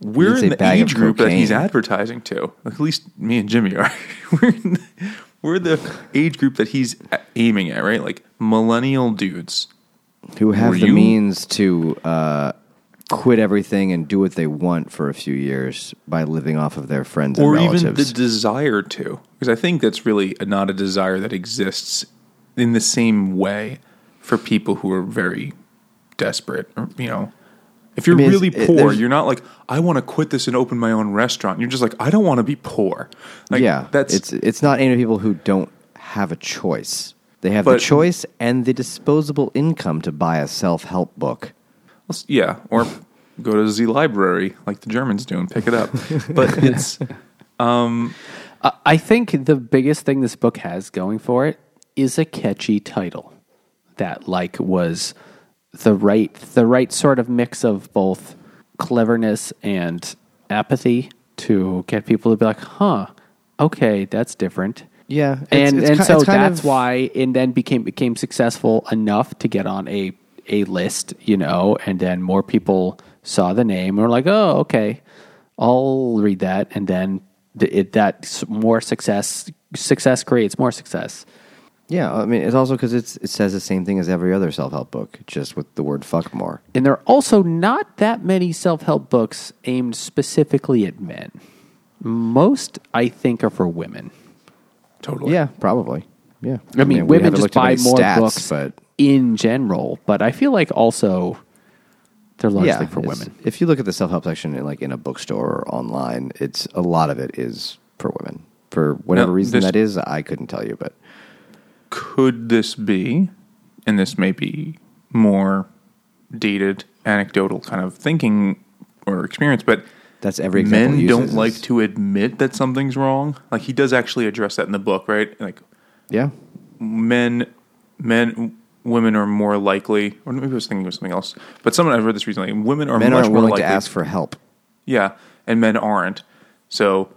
we're in the age group that he's advertising to. At least me and Jimmy are. we're in the, we're the age group that he's aiming at, right? Like millennial dudes. Who have Were the you- means to uh, quit everything and do what they want for a few years by living off of their friends and or relatives. even the desire to because i think that's really not a desire that exists in the same way for people who are very desperate or you know if you're I mean, really poor there's- you're not like i want to quit this and open my own restaurant you're just like i don't want to be poor like yeah, that's it's it's not aimed at people who don't have a choice. They have the choice and the disposable income to buy a self help book. yeah or go to the library like the germans do and pick it up but it's um, I- I think the biggest thing this book has going for it is a catchy title that like was the right the right sort of mix of both cleverness and apathy to get people to be like, "Huh, okay, that's different." Yeah, it's- and it's and so it's kind that's of- why and then became became successful enough to get on a a list, you know, and then more people saw the name and were like, "Oh, okay, I'll read that," and then th- it that more success success creates more success. Yeah, I mean, it's also because it's it says the same thing as every other self help book, just with the word "fuck" more. And there are also not that many self help books aimed specifically at men. Most, I think, are for women. Totally. Yeah, probably. Yeah, I mean, we women just buy more stats, books but in general, but I feel like also they're largely yeah, for women. If you look at the self help section, in, like in a bookstore or online, it's a lot of it is for women. For whatever Now, reason that is, I couldn't tell you, but Could this be, and this may be more dated, anecdotal kind of thinking or experience, but that's every men don't like to admit that something's wrong. Like he does actually address that in the book, right? Like Yeah, men, men, women are more likely, or maybe I was thinking of something else. But someone I've read this recently. Women are men much aren't more willing likely to ask for help. Yeah, and men aren't. So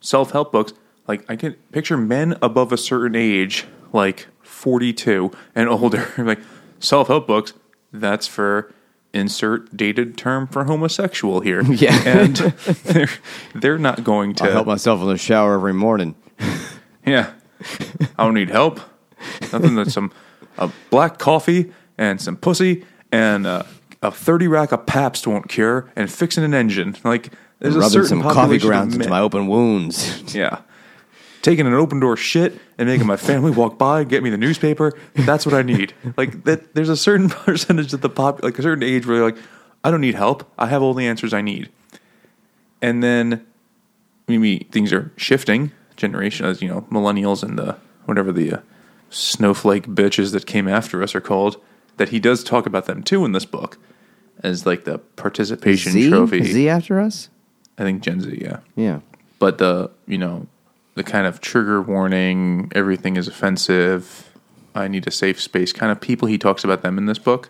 self help books, like I can picture men above a certain age, like forty two and older, like self help books. That's for insert dated term for homosexual here. Yeah. and they're they're not going to I help myself in the shower every morning. Yeah. I don't need help. Nothing that some a black coffee and some pussy and uh, a thirty rack of Pabst won't cure, and fixing an engine. Like there's a certain some coffee grounds into my open wounds. Yeah. Taking an open door shit and making my family walk by, and get me the newspaper. That's what I need. Like that. There's a certain percentage of the pop, like a certain age where you're like, I don't need help. I have all the answers I need. And then maybe things are shifting. Generation, as you know, millennials and the whatever the uh, snowflake bitches that came after us are called. That he does talk about them too in this book, as like the participation Z? trophy. Z after us? I think Gen Z, yeah Yeah. but the you know the kind of trigger warning everything is offensive i need a safe space kind of people he talks about them in this book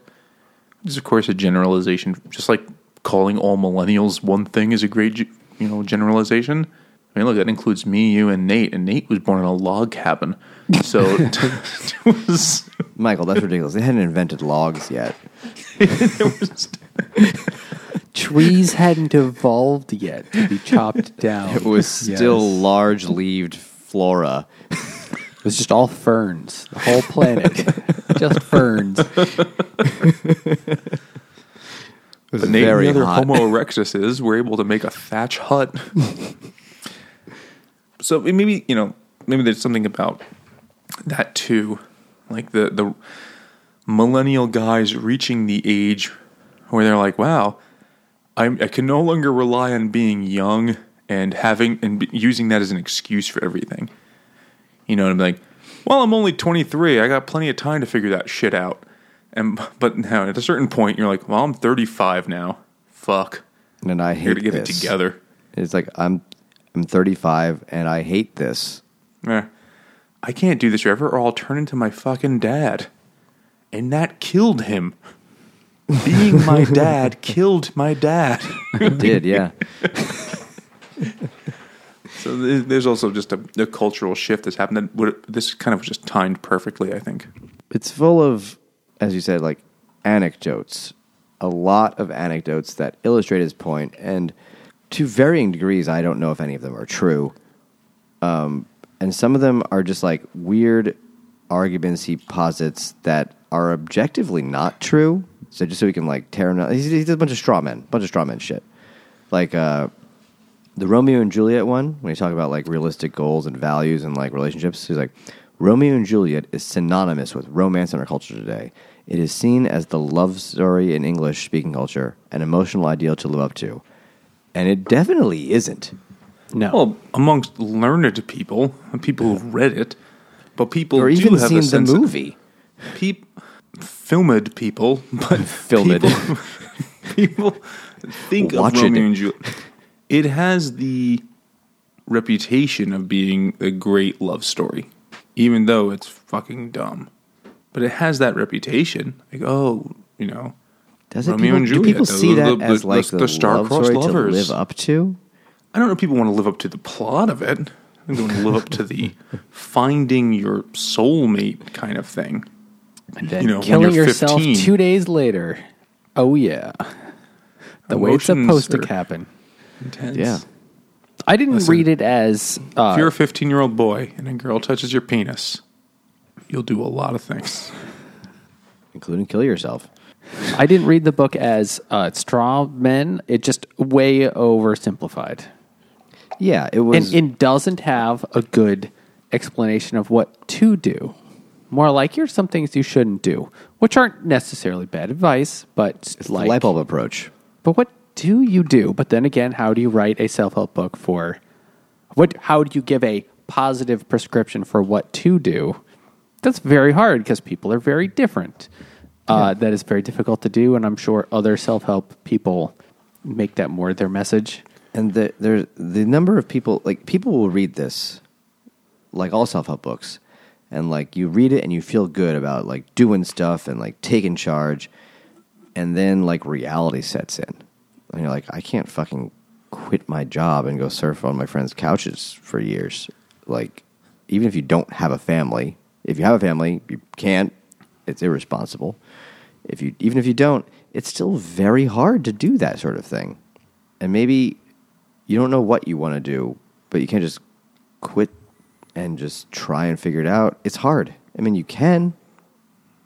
which is of course a generalization just like calling all millennials one thing is a great you know generalization i mean look that includes me you and nate and nate was born in a log cabin so it was Michael, that's ridiculous. They hadn't invented logs yet. was Trees hadn't evolved yet to be chopped down. It was Yes. still large leaved flora. It was just all ferns. The whole planet, just ferns. It was Nate very and the other hot. Homo erectuses were able to make a thatch hut. so maybe you know maybe there's something about that too, like the the millennial guys reaching the age where they're like, wow, I, I can no longer rely on being young and having and using that as an excuse for everything. You know, I'm like, well, I'm only 23. I got plenty of time to figure that shit out. And but now at a certain point, you're like, well, I'm 35 now. Fuck, and I hate to get this. it together. It's like I'm I'm 35 and I hate this. Eh, I can't do this forever, or I'll turn into my fucking dad. And that killed him. Being my dad killed my dad. It did, yeah. So there's also just a, a cultural shift that's happened. That would, this kind of was just timed perfectly, I think. it's full of, as you said, like anecdotes. A lot of anecdotes that illustrate his point, and to varying degrees, I don't know if any of them are true. Um, and some of them are just like weird arguments he posits that are objectively not true. So just so he can like tear him down, He's, he a bunch of straw men, bunch of straw men shit. Like uh, the Romeo and Juliet one, when he talk about like realistic goals and values and like relationships, he's like, Romeo and Juliet is synonymous with romance in our culture today. It is seen as the love story in English speaking culture, an emotional ideal to live up to. And it definitely isn't. No, Well, amongst learned people, people who've read it, but people Or do even have seen a the sense of- movie. Filmed people, but Filmed. people, people think Watch of Romeo it. and Juliet. It has the reputation of being a great love story, even though it's fucking dumb. But it has that reputation. Like, oh, you know, Does it? Romeo people, and do Juliet, people the- see that the- as the- like the the, star-crossed love lovers. live up to? I don't know if people want to live up to the plot of it. I'm going to live up to the finding your soulmate kind of thing. And then you know, killing yourself 15. two days later. Oh yeah, the way it's supposed to happen. Intense. Yeah. I didn't Listen, read it as uh, if you're a 15 year old boy and a girl touches your penis, you'll do a lot of things. including kill yourself. I didn't read the book as uh, straw men. It just way oversimplified. Yeah, it was. and it doesn't have a good explanation of what to do. More like here's some things you shouldn't do, which aren't necessarily bad advice, but it's the like light bulb approach. But what do you do? But then again, how do you write a self help book for what? How do you give a positive prescription for what to do? That's very hard because people are very different. Uh, that is very difficult to do, and I'm sure other self help people make that more their message. And the there the number of people like people will read this, like all self help books, and like you read it and you feel good about like doing stuff and like taking charge, and then like reality sets in, and you're like, I can't fucking quit my job and go surf on my friends' couches for years. Like, even if you don't have a family, if you have a family, you can't. It's irresponsible. If you even if you don't, it's still very hard to do that sort of thing. And maybe you don't know what you want to do, but you can't just quit and just try and figure it out. It's hard. I mean, you can,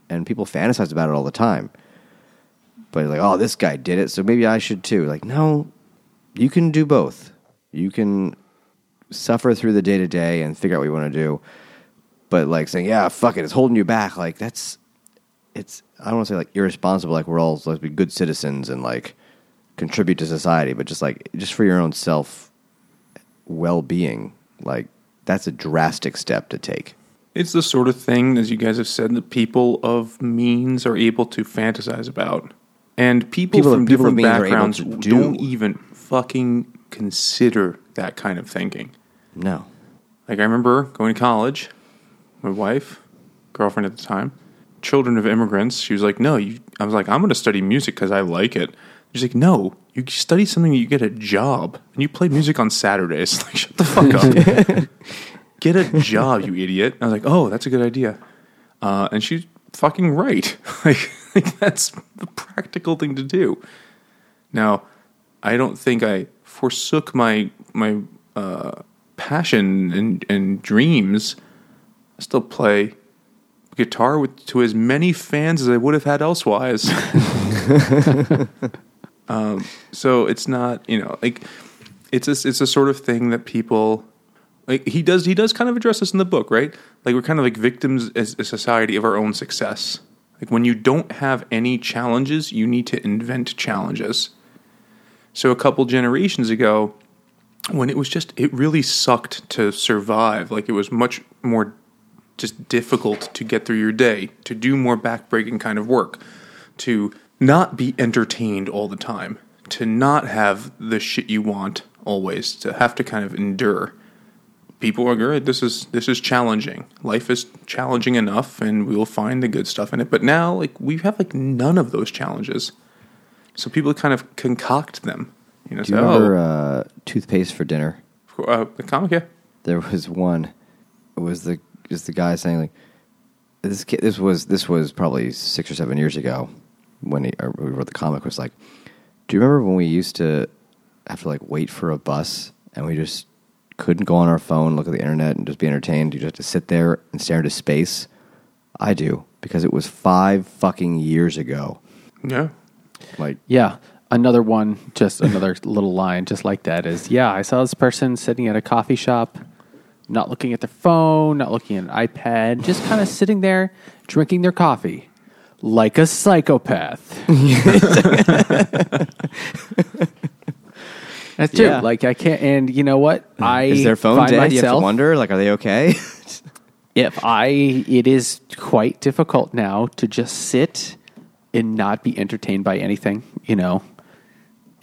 and people fantasize about it all the time. But like, oh, this guy did it, so maybe I should too. Like, no, you can do both. You can suffer through the day to day and figure out what you want to do. But like saying, yeah, fuck it, it's holding you back. Like that's, it's. I don't want to say like irresponsible. Like we're all supposed to be good citizens and like contribute to society, but just like just for your own self well being, like that's a drastic step to take. It's the sort of thing, as you guys have said, that people of means are able to fantasize about. And people, People- from people different means are able backgrounds do. don't even fucking consider that kind of thinking. No. Like, I remember going to college, my wife, girlfriend at the time, children of immigrants. She was like, No, you, I was like, I'm going to study music because I like it. She's like, No, you study something, you get a job, and you play music on Saturdays. Like, shut the fuck up. get a job, you idiot. I was like, Oh, that's a good idea. Uh, and she's fucking right. like, like, that's the practical thing to do. Now, I don't think I forsook my my uh, passion and, and dreams. I still play guitar with to as many fans as I would have had elsewise. Um, so it's not you know like it's a, it's a sort of thing that people like he does he does kind of address this in the book right? Like we're kind of like victims as a society of our own success. Like when you don't have any challenges you need to invent challenges. So a couple generations ago when it was just it really sucked to survive. Like it was much more just difficult to get through your day to do more backbreaking kind of work to not be entertained all the time to not have the shit you want always to have to kind of endure. People are good. This is this is challenging. Life is challenging enough and we will find the good stuff in it. But now like we have like none of those challenges. So people kind of concoct them. You know Do you say, remember oh uh, toothpaste for dinner? uh, the comic yeah. There was one. It was the just the guy saying like this. Kid, this was this was probably six or seven years ago when he, or we wrote the comic. Was like, do you remember when we used to have to like wait for a bus and we just couldn't go on our phone, look at the internet, and just be entertained? You just have to sit there and stare into space. I do because it was five fucking years ago. yeah Like Yeah. Another one, just another little line just like that is, yeah, I saw this person sitting at a coffee shop, not looking at their phone, not looking at an iPad, just kind of sitting there drinking their coffee like a psychopath. That's true. Yeah. Like I can't, and you know what? Hmm. I is their phone dead? you have to myself- wonder. Like, are they okay? if I, it is quite difficult now to just sit and not be entertained by anything. You know,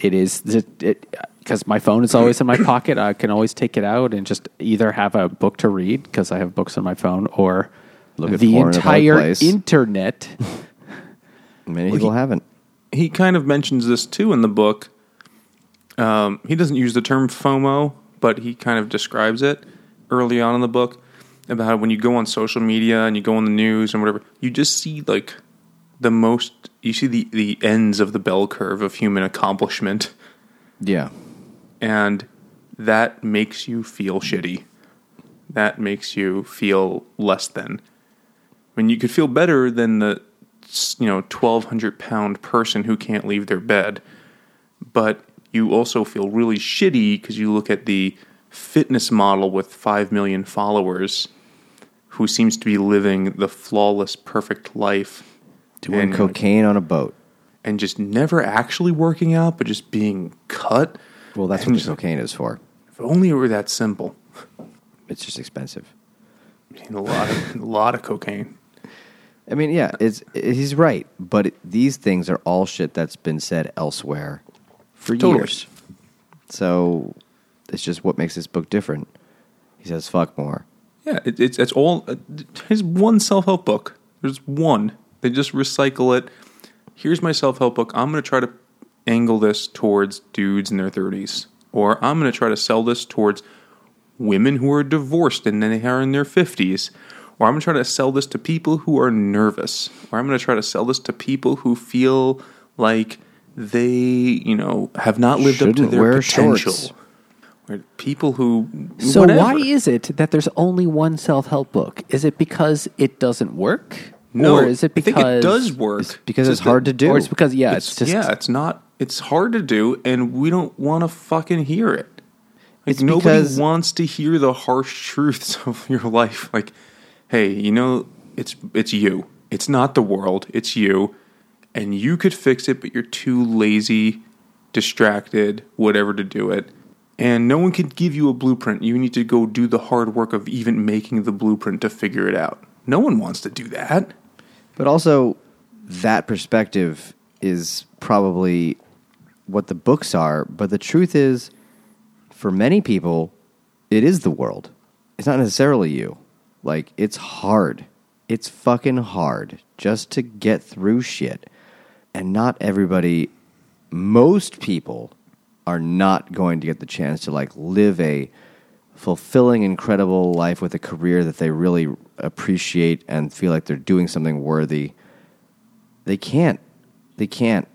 it is because my phone is always in my pocket. I can always take it out and just either have a book to read because I have books on my phone, or Look at the porn in a public entire internet. Many people he- haven't. he kind of mentions this too in the book. Um, he doesn't use the term FOMO, but he kind of describes it early on in the book about how when you go on social media and you go on the news and whatever, you just see like the most, you see the, the ends of the bell curve of human accomplishment, Yeah. and that makes you feel shitty. That makes you feel less than. I mean, you could feel better than the you know twelve hundred pound person who can't leave their bed, but you also feel really shitty because you look at the fitness model with five million followers, who seems to be living the flawless, perfect life, Doing and, cocaine on a boat. and just never actually working out, but just being cut. Well, that's And what cocaine is for. If only it were that simple. It's just expensive. I mean, a lot of a lot of cocaine. I mean, yeah, it's it, he's right, but it, these things are all shit that's been said elsewhere for Totally. years. So it's just what makes this book different. He says fuck more. Yeah, it, it's it's all uh, his one self help book. There's one. They just recycle it. Here's my self help book. I'm going to try to angle this towards dudes in their 30s, or I'm going to try to sell this towards women who are divorced and then they are in their 50s, or I'm going to try to sell this to people who are nervous, or I'm going to try to sell this to people who feel like they, you know, have not lived up to their wear potential. shorts. Or people who So whatever. why is it that there's only one self-help book? Is it because it doesn't work? No, or is it I think because it does work It's because it's just hard that- to do. Or it's because yeah, it's, It's, just yeah, it's not. It's hard to do, and we don't want to fucking hear it. Like It's nobody because- wants to hear the harsh truths of your life. Like, hey, you know, it's it's you. It's not the world. It's you, and you could fix it, but you're too lazy, distracted, whatever to do it. And no one can give you a blueprint. You need to go do the hard work of even making the blueprint to figure it out. No one wants to do that. But also, that perspective is probably what the books are. But the truth is, for many people, it is the world. It's not necessarily you. Like, it's hard. It's fucking hard just to get through shit. And not everybody, most people, are not going to get the chance to, like, live a fulfilling, incredible life with a career that they really appreciate and feel like they're doing something worthy. They can't. They can't.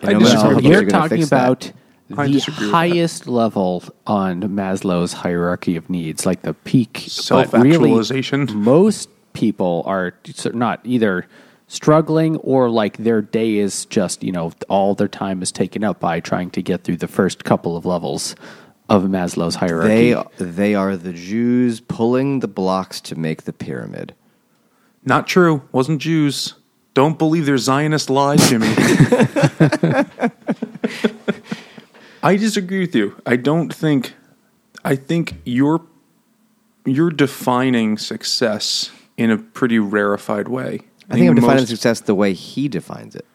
And I no disagree how with much you. they're you're talking about that. About I the disagree with that. highest level on Maslow's hierarchy of needs, like the peak. but Self-actualization. most people are not either struggling or like their day is just you know all their time is taken up by trying to get through the first couple of levels of Maslow's hierarchy. They they are the Jews pulling the blocks to make the pyramid. Not true. Wasn't Jews. Don't believe their Zionist lies, Jimmy. I disagree with you. I don't think. I think you're you're defining success in a pretty rarefied way. I think I'm defining success the way he defines it.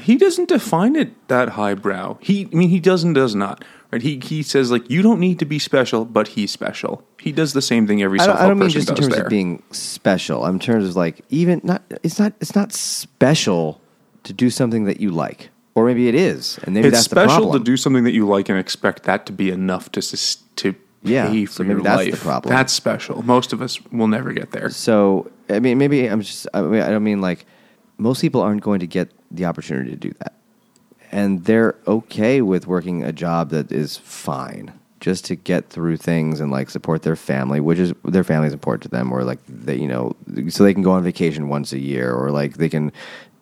he doesn't define it that highbrow. He, I mean, he does and does not. Right? He he says like you don't need to be special, but he's special. He does the same thing every I don't, I don't mean just in terms there. of being special. I'm in terms of like even not. It's not. It's not special to do something that you like, or maybe it is, and maybe it's that's the special problem. to do something that you like and expect that to be enough to sus- to Yeah, pay so for maybe your that's the life. problem. That's special. Most of us will never get there. So I mean, maybe I'm just. I, mean, I don't mean like most people aren't going to get the opportunity to do that, and they're okay with working a job that is fine just to get through things and like support their family, which is their family is important to them, or like they, you know, so they can go on vacation once a year, or like they can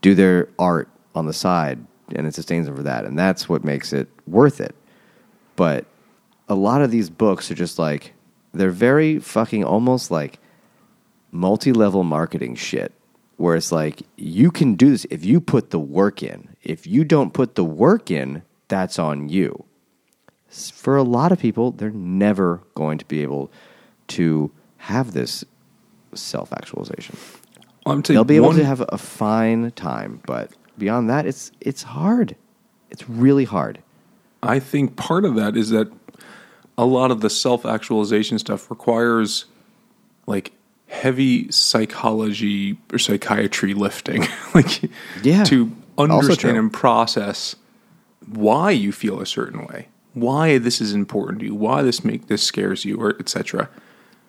do their art on the side, and it sustains them for that, and that's what makes it worth it. But a lot of these books are just like they're very fucking almost like multi-level marketing shit where it's like you can do this if you put the work in. If you don't put the work in, that's on you. For a lot of people, they're never going to be able to have this self-actualization. I'm They'll be able one- to have a fine time, but beyond that, it's it's hard. It's really hard. I think part of that is that a lot of the self actualization stuff requires like heavy psychology or psychiatry lifting. like Yeah. to understand and process why you feel a certain way, why this is important to you, why this make this scares you, or etc.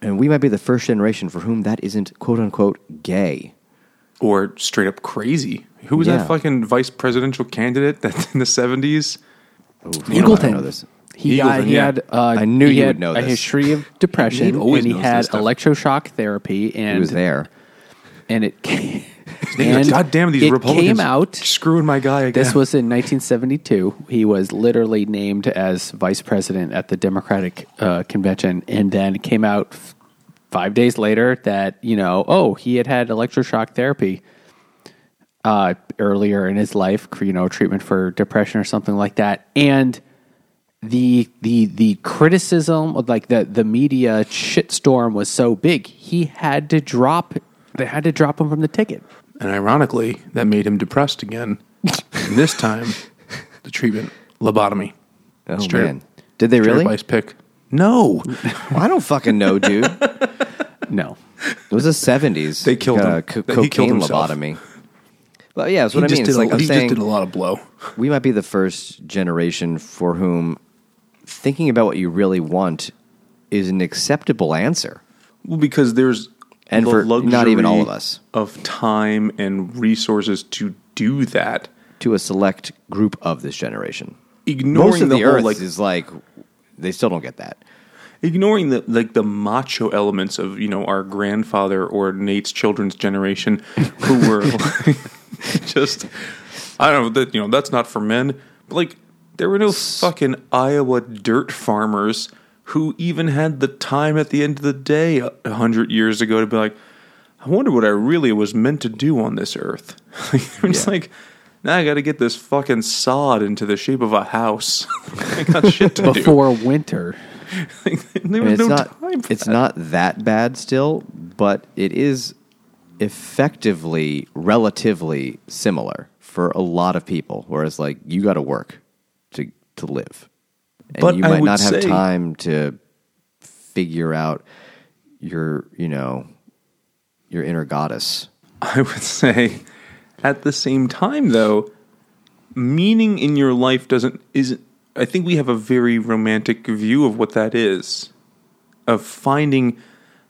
And we might be the first generation for whom that isn't quote unquote gay. Or straight up crazy. Who was Yeah. that fucking vice presidential candidate that in the seventies? Oh, you know, I don't this. He, Eagleton, got, he yeah. had uh, I knew he you had would know a history of depression, Nate always and he had electroshock therapy, and He was there. and it came, And God damn these it Republicans came out. screwing my guy again. This was in 1972. He was literally named as vice president at the Democratic uh, convention, and then came out f- five days later that you know, oh, he had had electroshock therapy uh, earlier in his life, you know, treatment for depression or something like that, and the the the criticism of like the the media shitstorm was so big, he had to drop. They had to drop him from the ticket. and ironically, that made him depressed again. and this time, the treatment lobotomy. Oh Straight- man, did they Jared really? Weiss pick. No, I don't fucking know, dude. No, It was the seventies. They killed uh, him. Co- He killed cocaine himself. lobotomy. Well, yeah, that's what I just mean. did. It's a, like I'm he saying, just did a lot of blow. we might be the first generation for whom thinking about what you really want is an acceptable answer. Well, because there's And the for not even all of us. of time and resources to do that. to a select group of this generation. Ignoring Most of the, the, whole earth like is like they still don't get that. ignoring the like the macho elements of you know our grandfather or Nate's children's generation who were like, just I don't know that you know that's not for men but like there were no fucking Iowa dirt farmers who even had the time at the end of the day a hundred years ago to be like I wonder what I really was meant to do on this earth just Yeah. like now I got to get this fucking sod into the shape of a house I got shit to do before winter. there was it's no not time for it's that. not that bad still, but it is effectively relatively similar for a lot of people. Whereas like you got to work to to live, and But you I might would not have say- time to figure out your you know your inner goddess. I would say at the same time though meaning in your life doesn't isn't I think we have a very romantic view of what that is of finding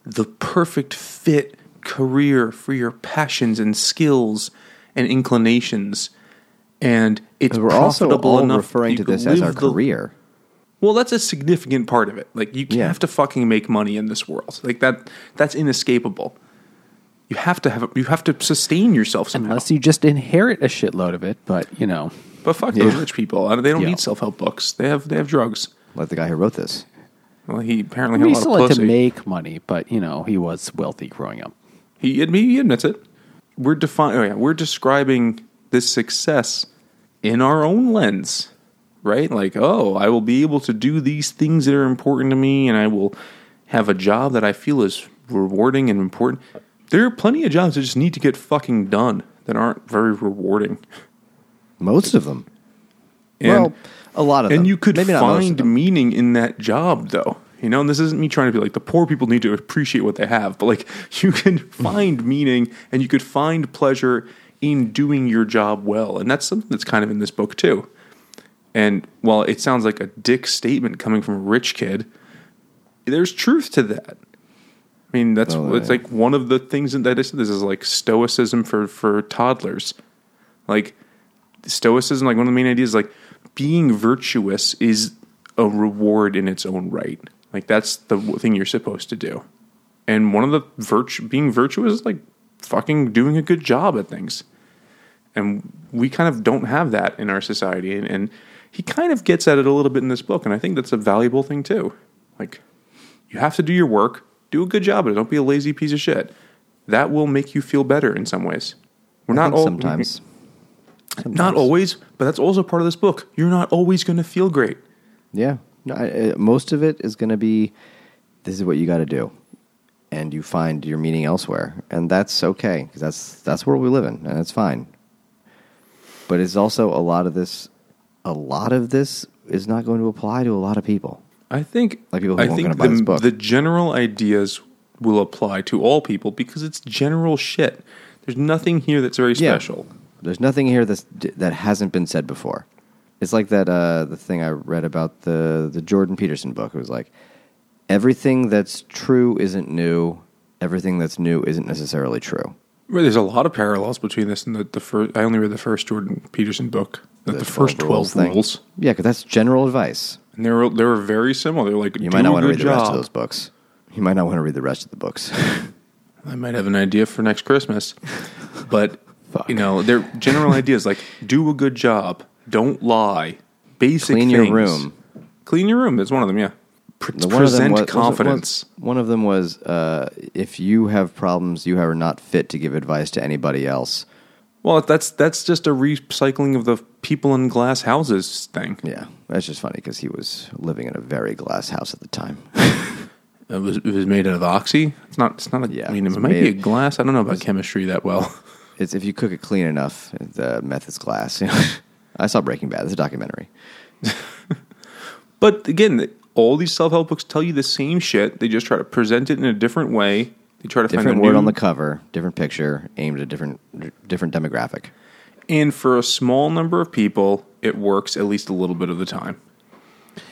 the perfect fit career for your passions and skills and inclinations and it's We're also profitable all enough referring to this as our the- career. well, that's a significant part of it. Like you Yeah. have to fucking make money in this world. Like that that's inescapable. You have to have you have to sustain yourself somehow. Unless you just inherit a shitload of it, but you know, but fuck those rich people. They don't Yeah. need self help books. They have they have drugs. Like the guy who wrote this. Well, he apparently had he a still lot had of to make money, but you know, he was wealthy growing up. He, he admits it. We're defining. Oh yeah, we're describing this success in our own lens, right? Like, oh, I will be able to do these things that are important to me, and I will have a job that I feel is rewarding and important. There are plenty of jobs that just need to get fucking done that aren't very rewarding. Most of them. And, well, a lot of them. and you could Maybe not most of find meaning in that job, though. You know, and this isn't me trying to be like the poor people need to appreciate what they have, but like you can mm. find meaning and you could find pleasure in doing your job well, and that's something that's kind of in this book too. And while it sounds like a dick statement coming from a rich kid, there's truth to that. I mean, that's Oh, it's like one of the things that I said. This is like stoicism for for toddlers. Like stoicism, like one of the main ideas, like being virtuous is a reward in its own right. Like that's the thing you're supposed to do. And one of the virtue, being virtuous is like fucking doing a good job at things. And we kind of don't have that in our society. And, and he kind of gets at it a little bit in this book. And I think that's a valuable thing too. Like you have to do your work, do a good job at it. Don't be a lazy piece of shit. That will make you feel better in some ways. We're I not all sometimes. not always, but that's also part of this book. You're not always going to feel great. Yeah. No, I, I- most of it is going to be this is what you got to do. And you find your meaning elsewhere. And that's okay because that's, that's where we live in, and that's fine. But it's also a lot of this, a lot of this is not going to apply to a lot of people. I think Like people who I think the, this book. the general ideas will apply to all people because it's general shit. There's nothing here that's very Yeah. special. There's nothing here that's, that hasn't been said before. It's like that uh, the thing I read about the the Jordan Peterson book. It was like everything that's true isn't new. Everything that's new isn't necessarily true. Well, There's a lot of parallels between this and the, the first. I only read the first Jordan Peterson book. That the, first twelve rules, Yeah, because that's general advice. And they were they were very similar. They're like You might not want to read the rest of those books. You might not want to read the rest of the books. I might have an idea for next Christmas. But you know, their general ideas like do a good job, don't lie, basic Clean your room. Clean your room is one of them. Yeah, Pre- The one present was- confidence. was- one of them was uh, if you have problems, you are not fit to give advice to anybody else. Well, that's that's just a recycling of the people in glass houses thing. Yeah, that's just funny because he was living in a very glass house at the time. It was it was made out of oxy. It's not. It's not. A, Yeah, I mean, it might be a glass. I don't know about chemistry that well. it's if you cook it clean enough, the meth is glass. I saw Breaking Bad. It's a documentary. But again, all these self help books tell you the same shit. They just try to present it in a different way. They try to Different find a word new, on the cover, different picture, aimed at a different different demographic. And for a small number of people, it works at least a little bit of the time.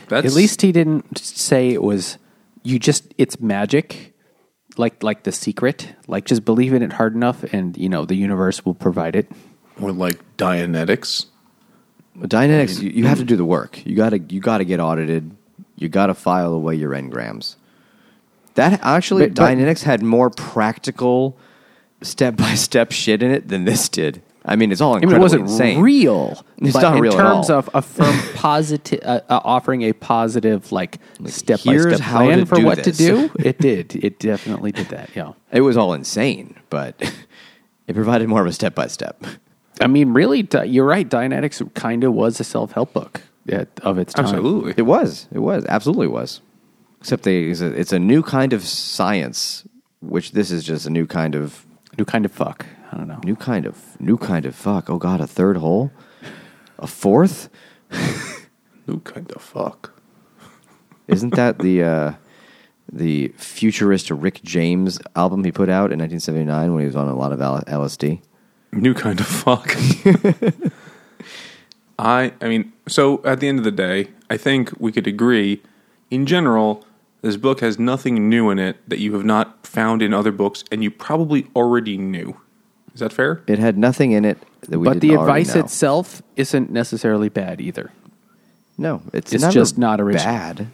That's At least he didn't say it was you just it's magic, like like the secret. Like just believe in it hard enough, and you know the universe will provide it. or like Dianetics. With Dianetics, you, you have to mm-hmm. do the work. You gotta you gotta get audited. You gotta file away your engrams. That actually, But- but- Dianetics had more practical, step by step shit in it than this did. I mean, it's all I mean, it wasn't insane. real. It's but not in real at terms all. of a firm positive, uh, uh, offering a positive like step by step plan to for do what this. to do. It did. It definitely did that. Yeah. It was all insane, but it provided more of a step by step. I mean, really, you're right. Dianetics kind of was a self help book of its time. Absolutely. It was. It was. Absolutely was. Except they, it's, a, it's a new kind of science, which this is just a new kind of New kind of fuck. I don't know. new kind of new kind of fuck. Oh god, a third hole, a fourth. new kind of fuck? Isn't that the uh, the futurist Rick James album he put out in 1979 when he was on a lot of LSD? New kind of fuck. I I mean, so at the end of the day, I think we could agree in general this book has nothing new in it that you have not found in other books and you probably already knew. Is that fair? It had nothing in it that we but didn't But the already advice know. itself isn't necessarily bad either. No, it's, It's never just not original. Bad.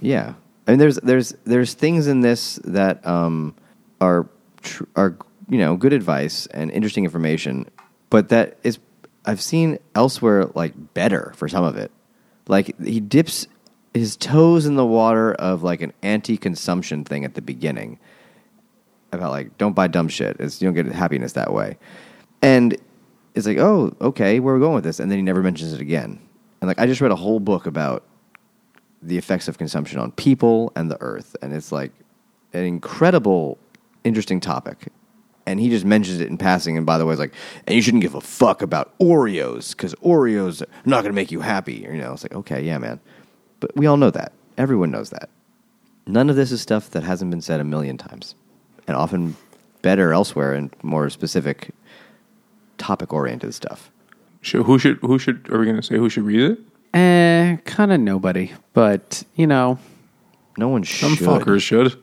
Yeah, I mean, there's there's there's things in this that um, are tr- are you know good advice and interesting information, but that is I've seen elsewhere like better for some of it. Like he dips his toes in the water of like an anti-consumption thing at the beginning about like don't buy dumb shit. It's you don't get happiness that way, and it's like oh okay where are we going with this, and then he never mentions it again. And like I just read a whole book about the effects of consumption on people and the earth, and it's like an incredible, interesting topic. And he just mentions it in passing, and by the way, it's like, and you shouldn't give a fuck about Oreos because Oreos are not going to make you happy. You know, it's like, okay, yeah, man, but we all know that. Everyone knows that. None of this is stuff that hasn't been said a million times, and often better elsewhere and more specific, topic-oriented stuff. Should, who should who should are we going to say who should read it? Eh, kind of nobody. But you know, No one should. Some should. fuckers should.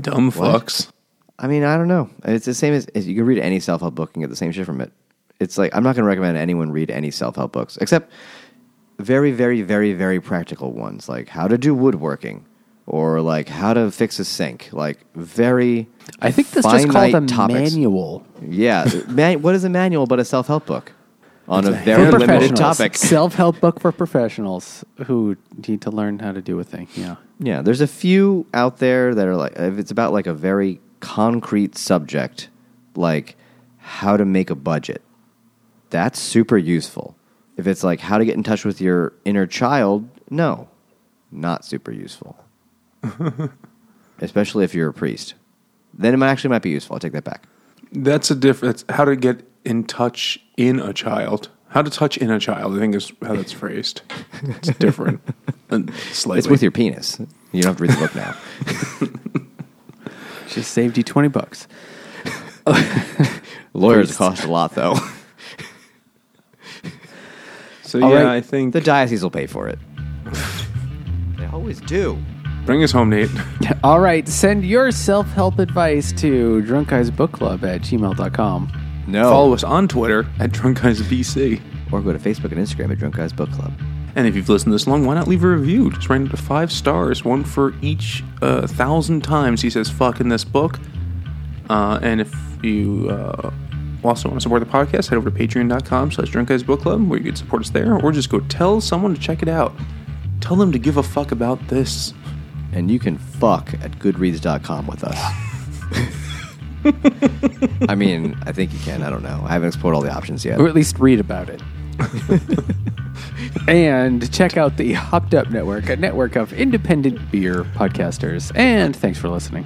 Dumb What? fucks. I mean, I don't know. It's the same as, as you can read any self help book and get the same shit from it. It's like I'm not going to recommend anyone read any self help books except very, very, very, very practical ones like how to do woodworking or like how to fix a sink. Like very. I think this just called a topics. manual Yeah, man, what is a manual but a self help book on a very limited topic? Self help book for professionals who need to learn how to do a thing. Yeah. Yeah, there's a few out there that are like if it's about like a very concrete subject, like how to make a budget. That's super useful. If it's like how to get in touch with your inner child, no, not super useful. Especially if you're a priest, then it might actually might be useful. I'll take that back. That's a difference. How to get in touch in a child. How to touch in a child. I think is how that's phrased. It's different. and slightly. It's with your penis. You don't have to read the book now. Just saved you 20 bucks. Lawyers Priests. cost a lot, though. So All yeah, right, I think the diocese will pay for it. they always do. Bring us home, Nate. All right. Send your self help advice to Drunk Guys Book Club at gmail.com. No. Follow us on Twitter at Drunk Guys BC. or go to Facebook and Instagram at Drunk Guys Book Club. And if you've listened this long, why not leave a review? Just rate it to five stars, one for each uh, thousand times he says "fuck" in this book. Uh, and if you uh, also want to support the podcast, head over to patreon.com slash drunk guys book club where you can support us there, or just go tell someone to check it out. Tell them to give a fuck about this. And you can fuck at goodreads.com with us. I mean, I think you can. I don't know. I haven't explored all the options yet. or at least read about it. and check out the Hopped Up Network, a network of independent beer podcasters. And thanks for listening.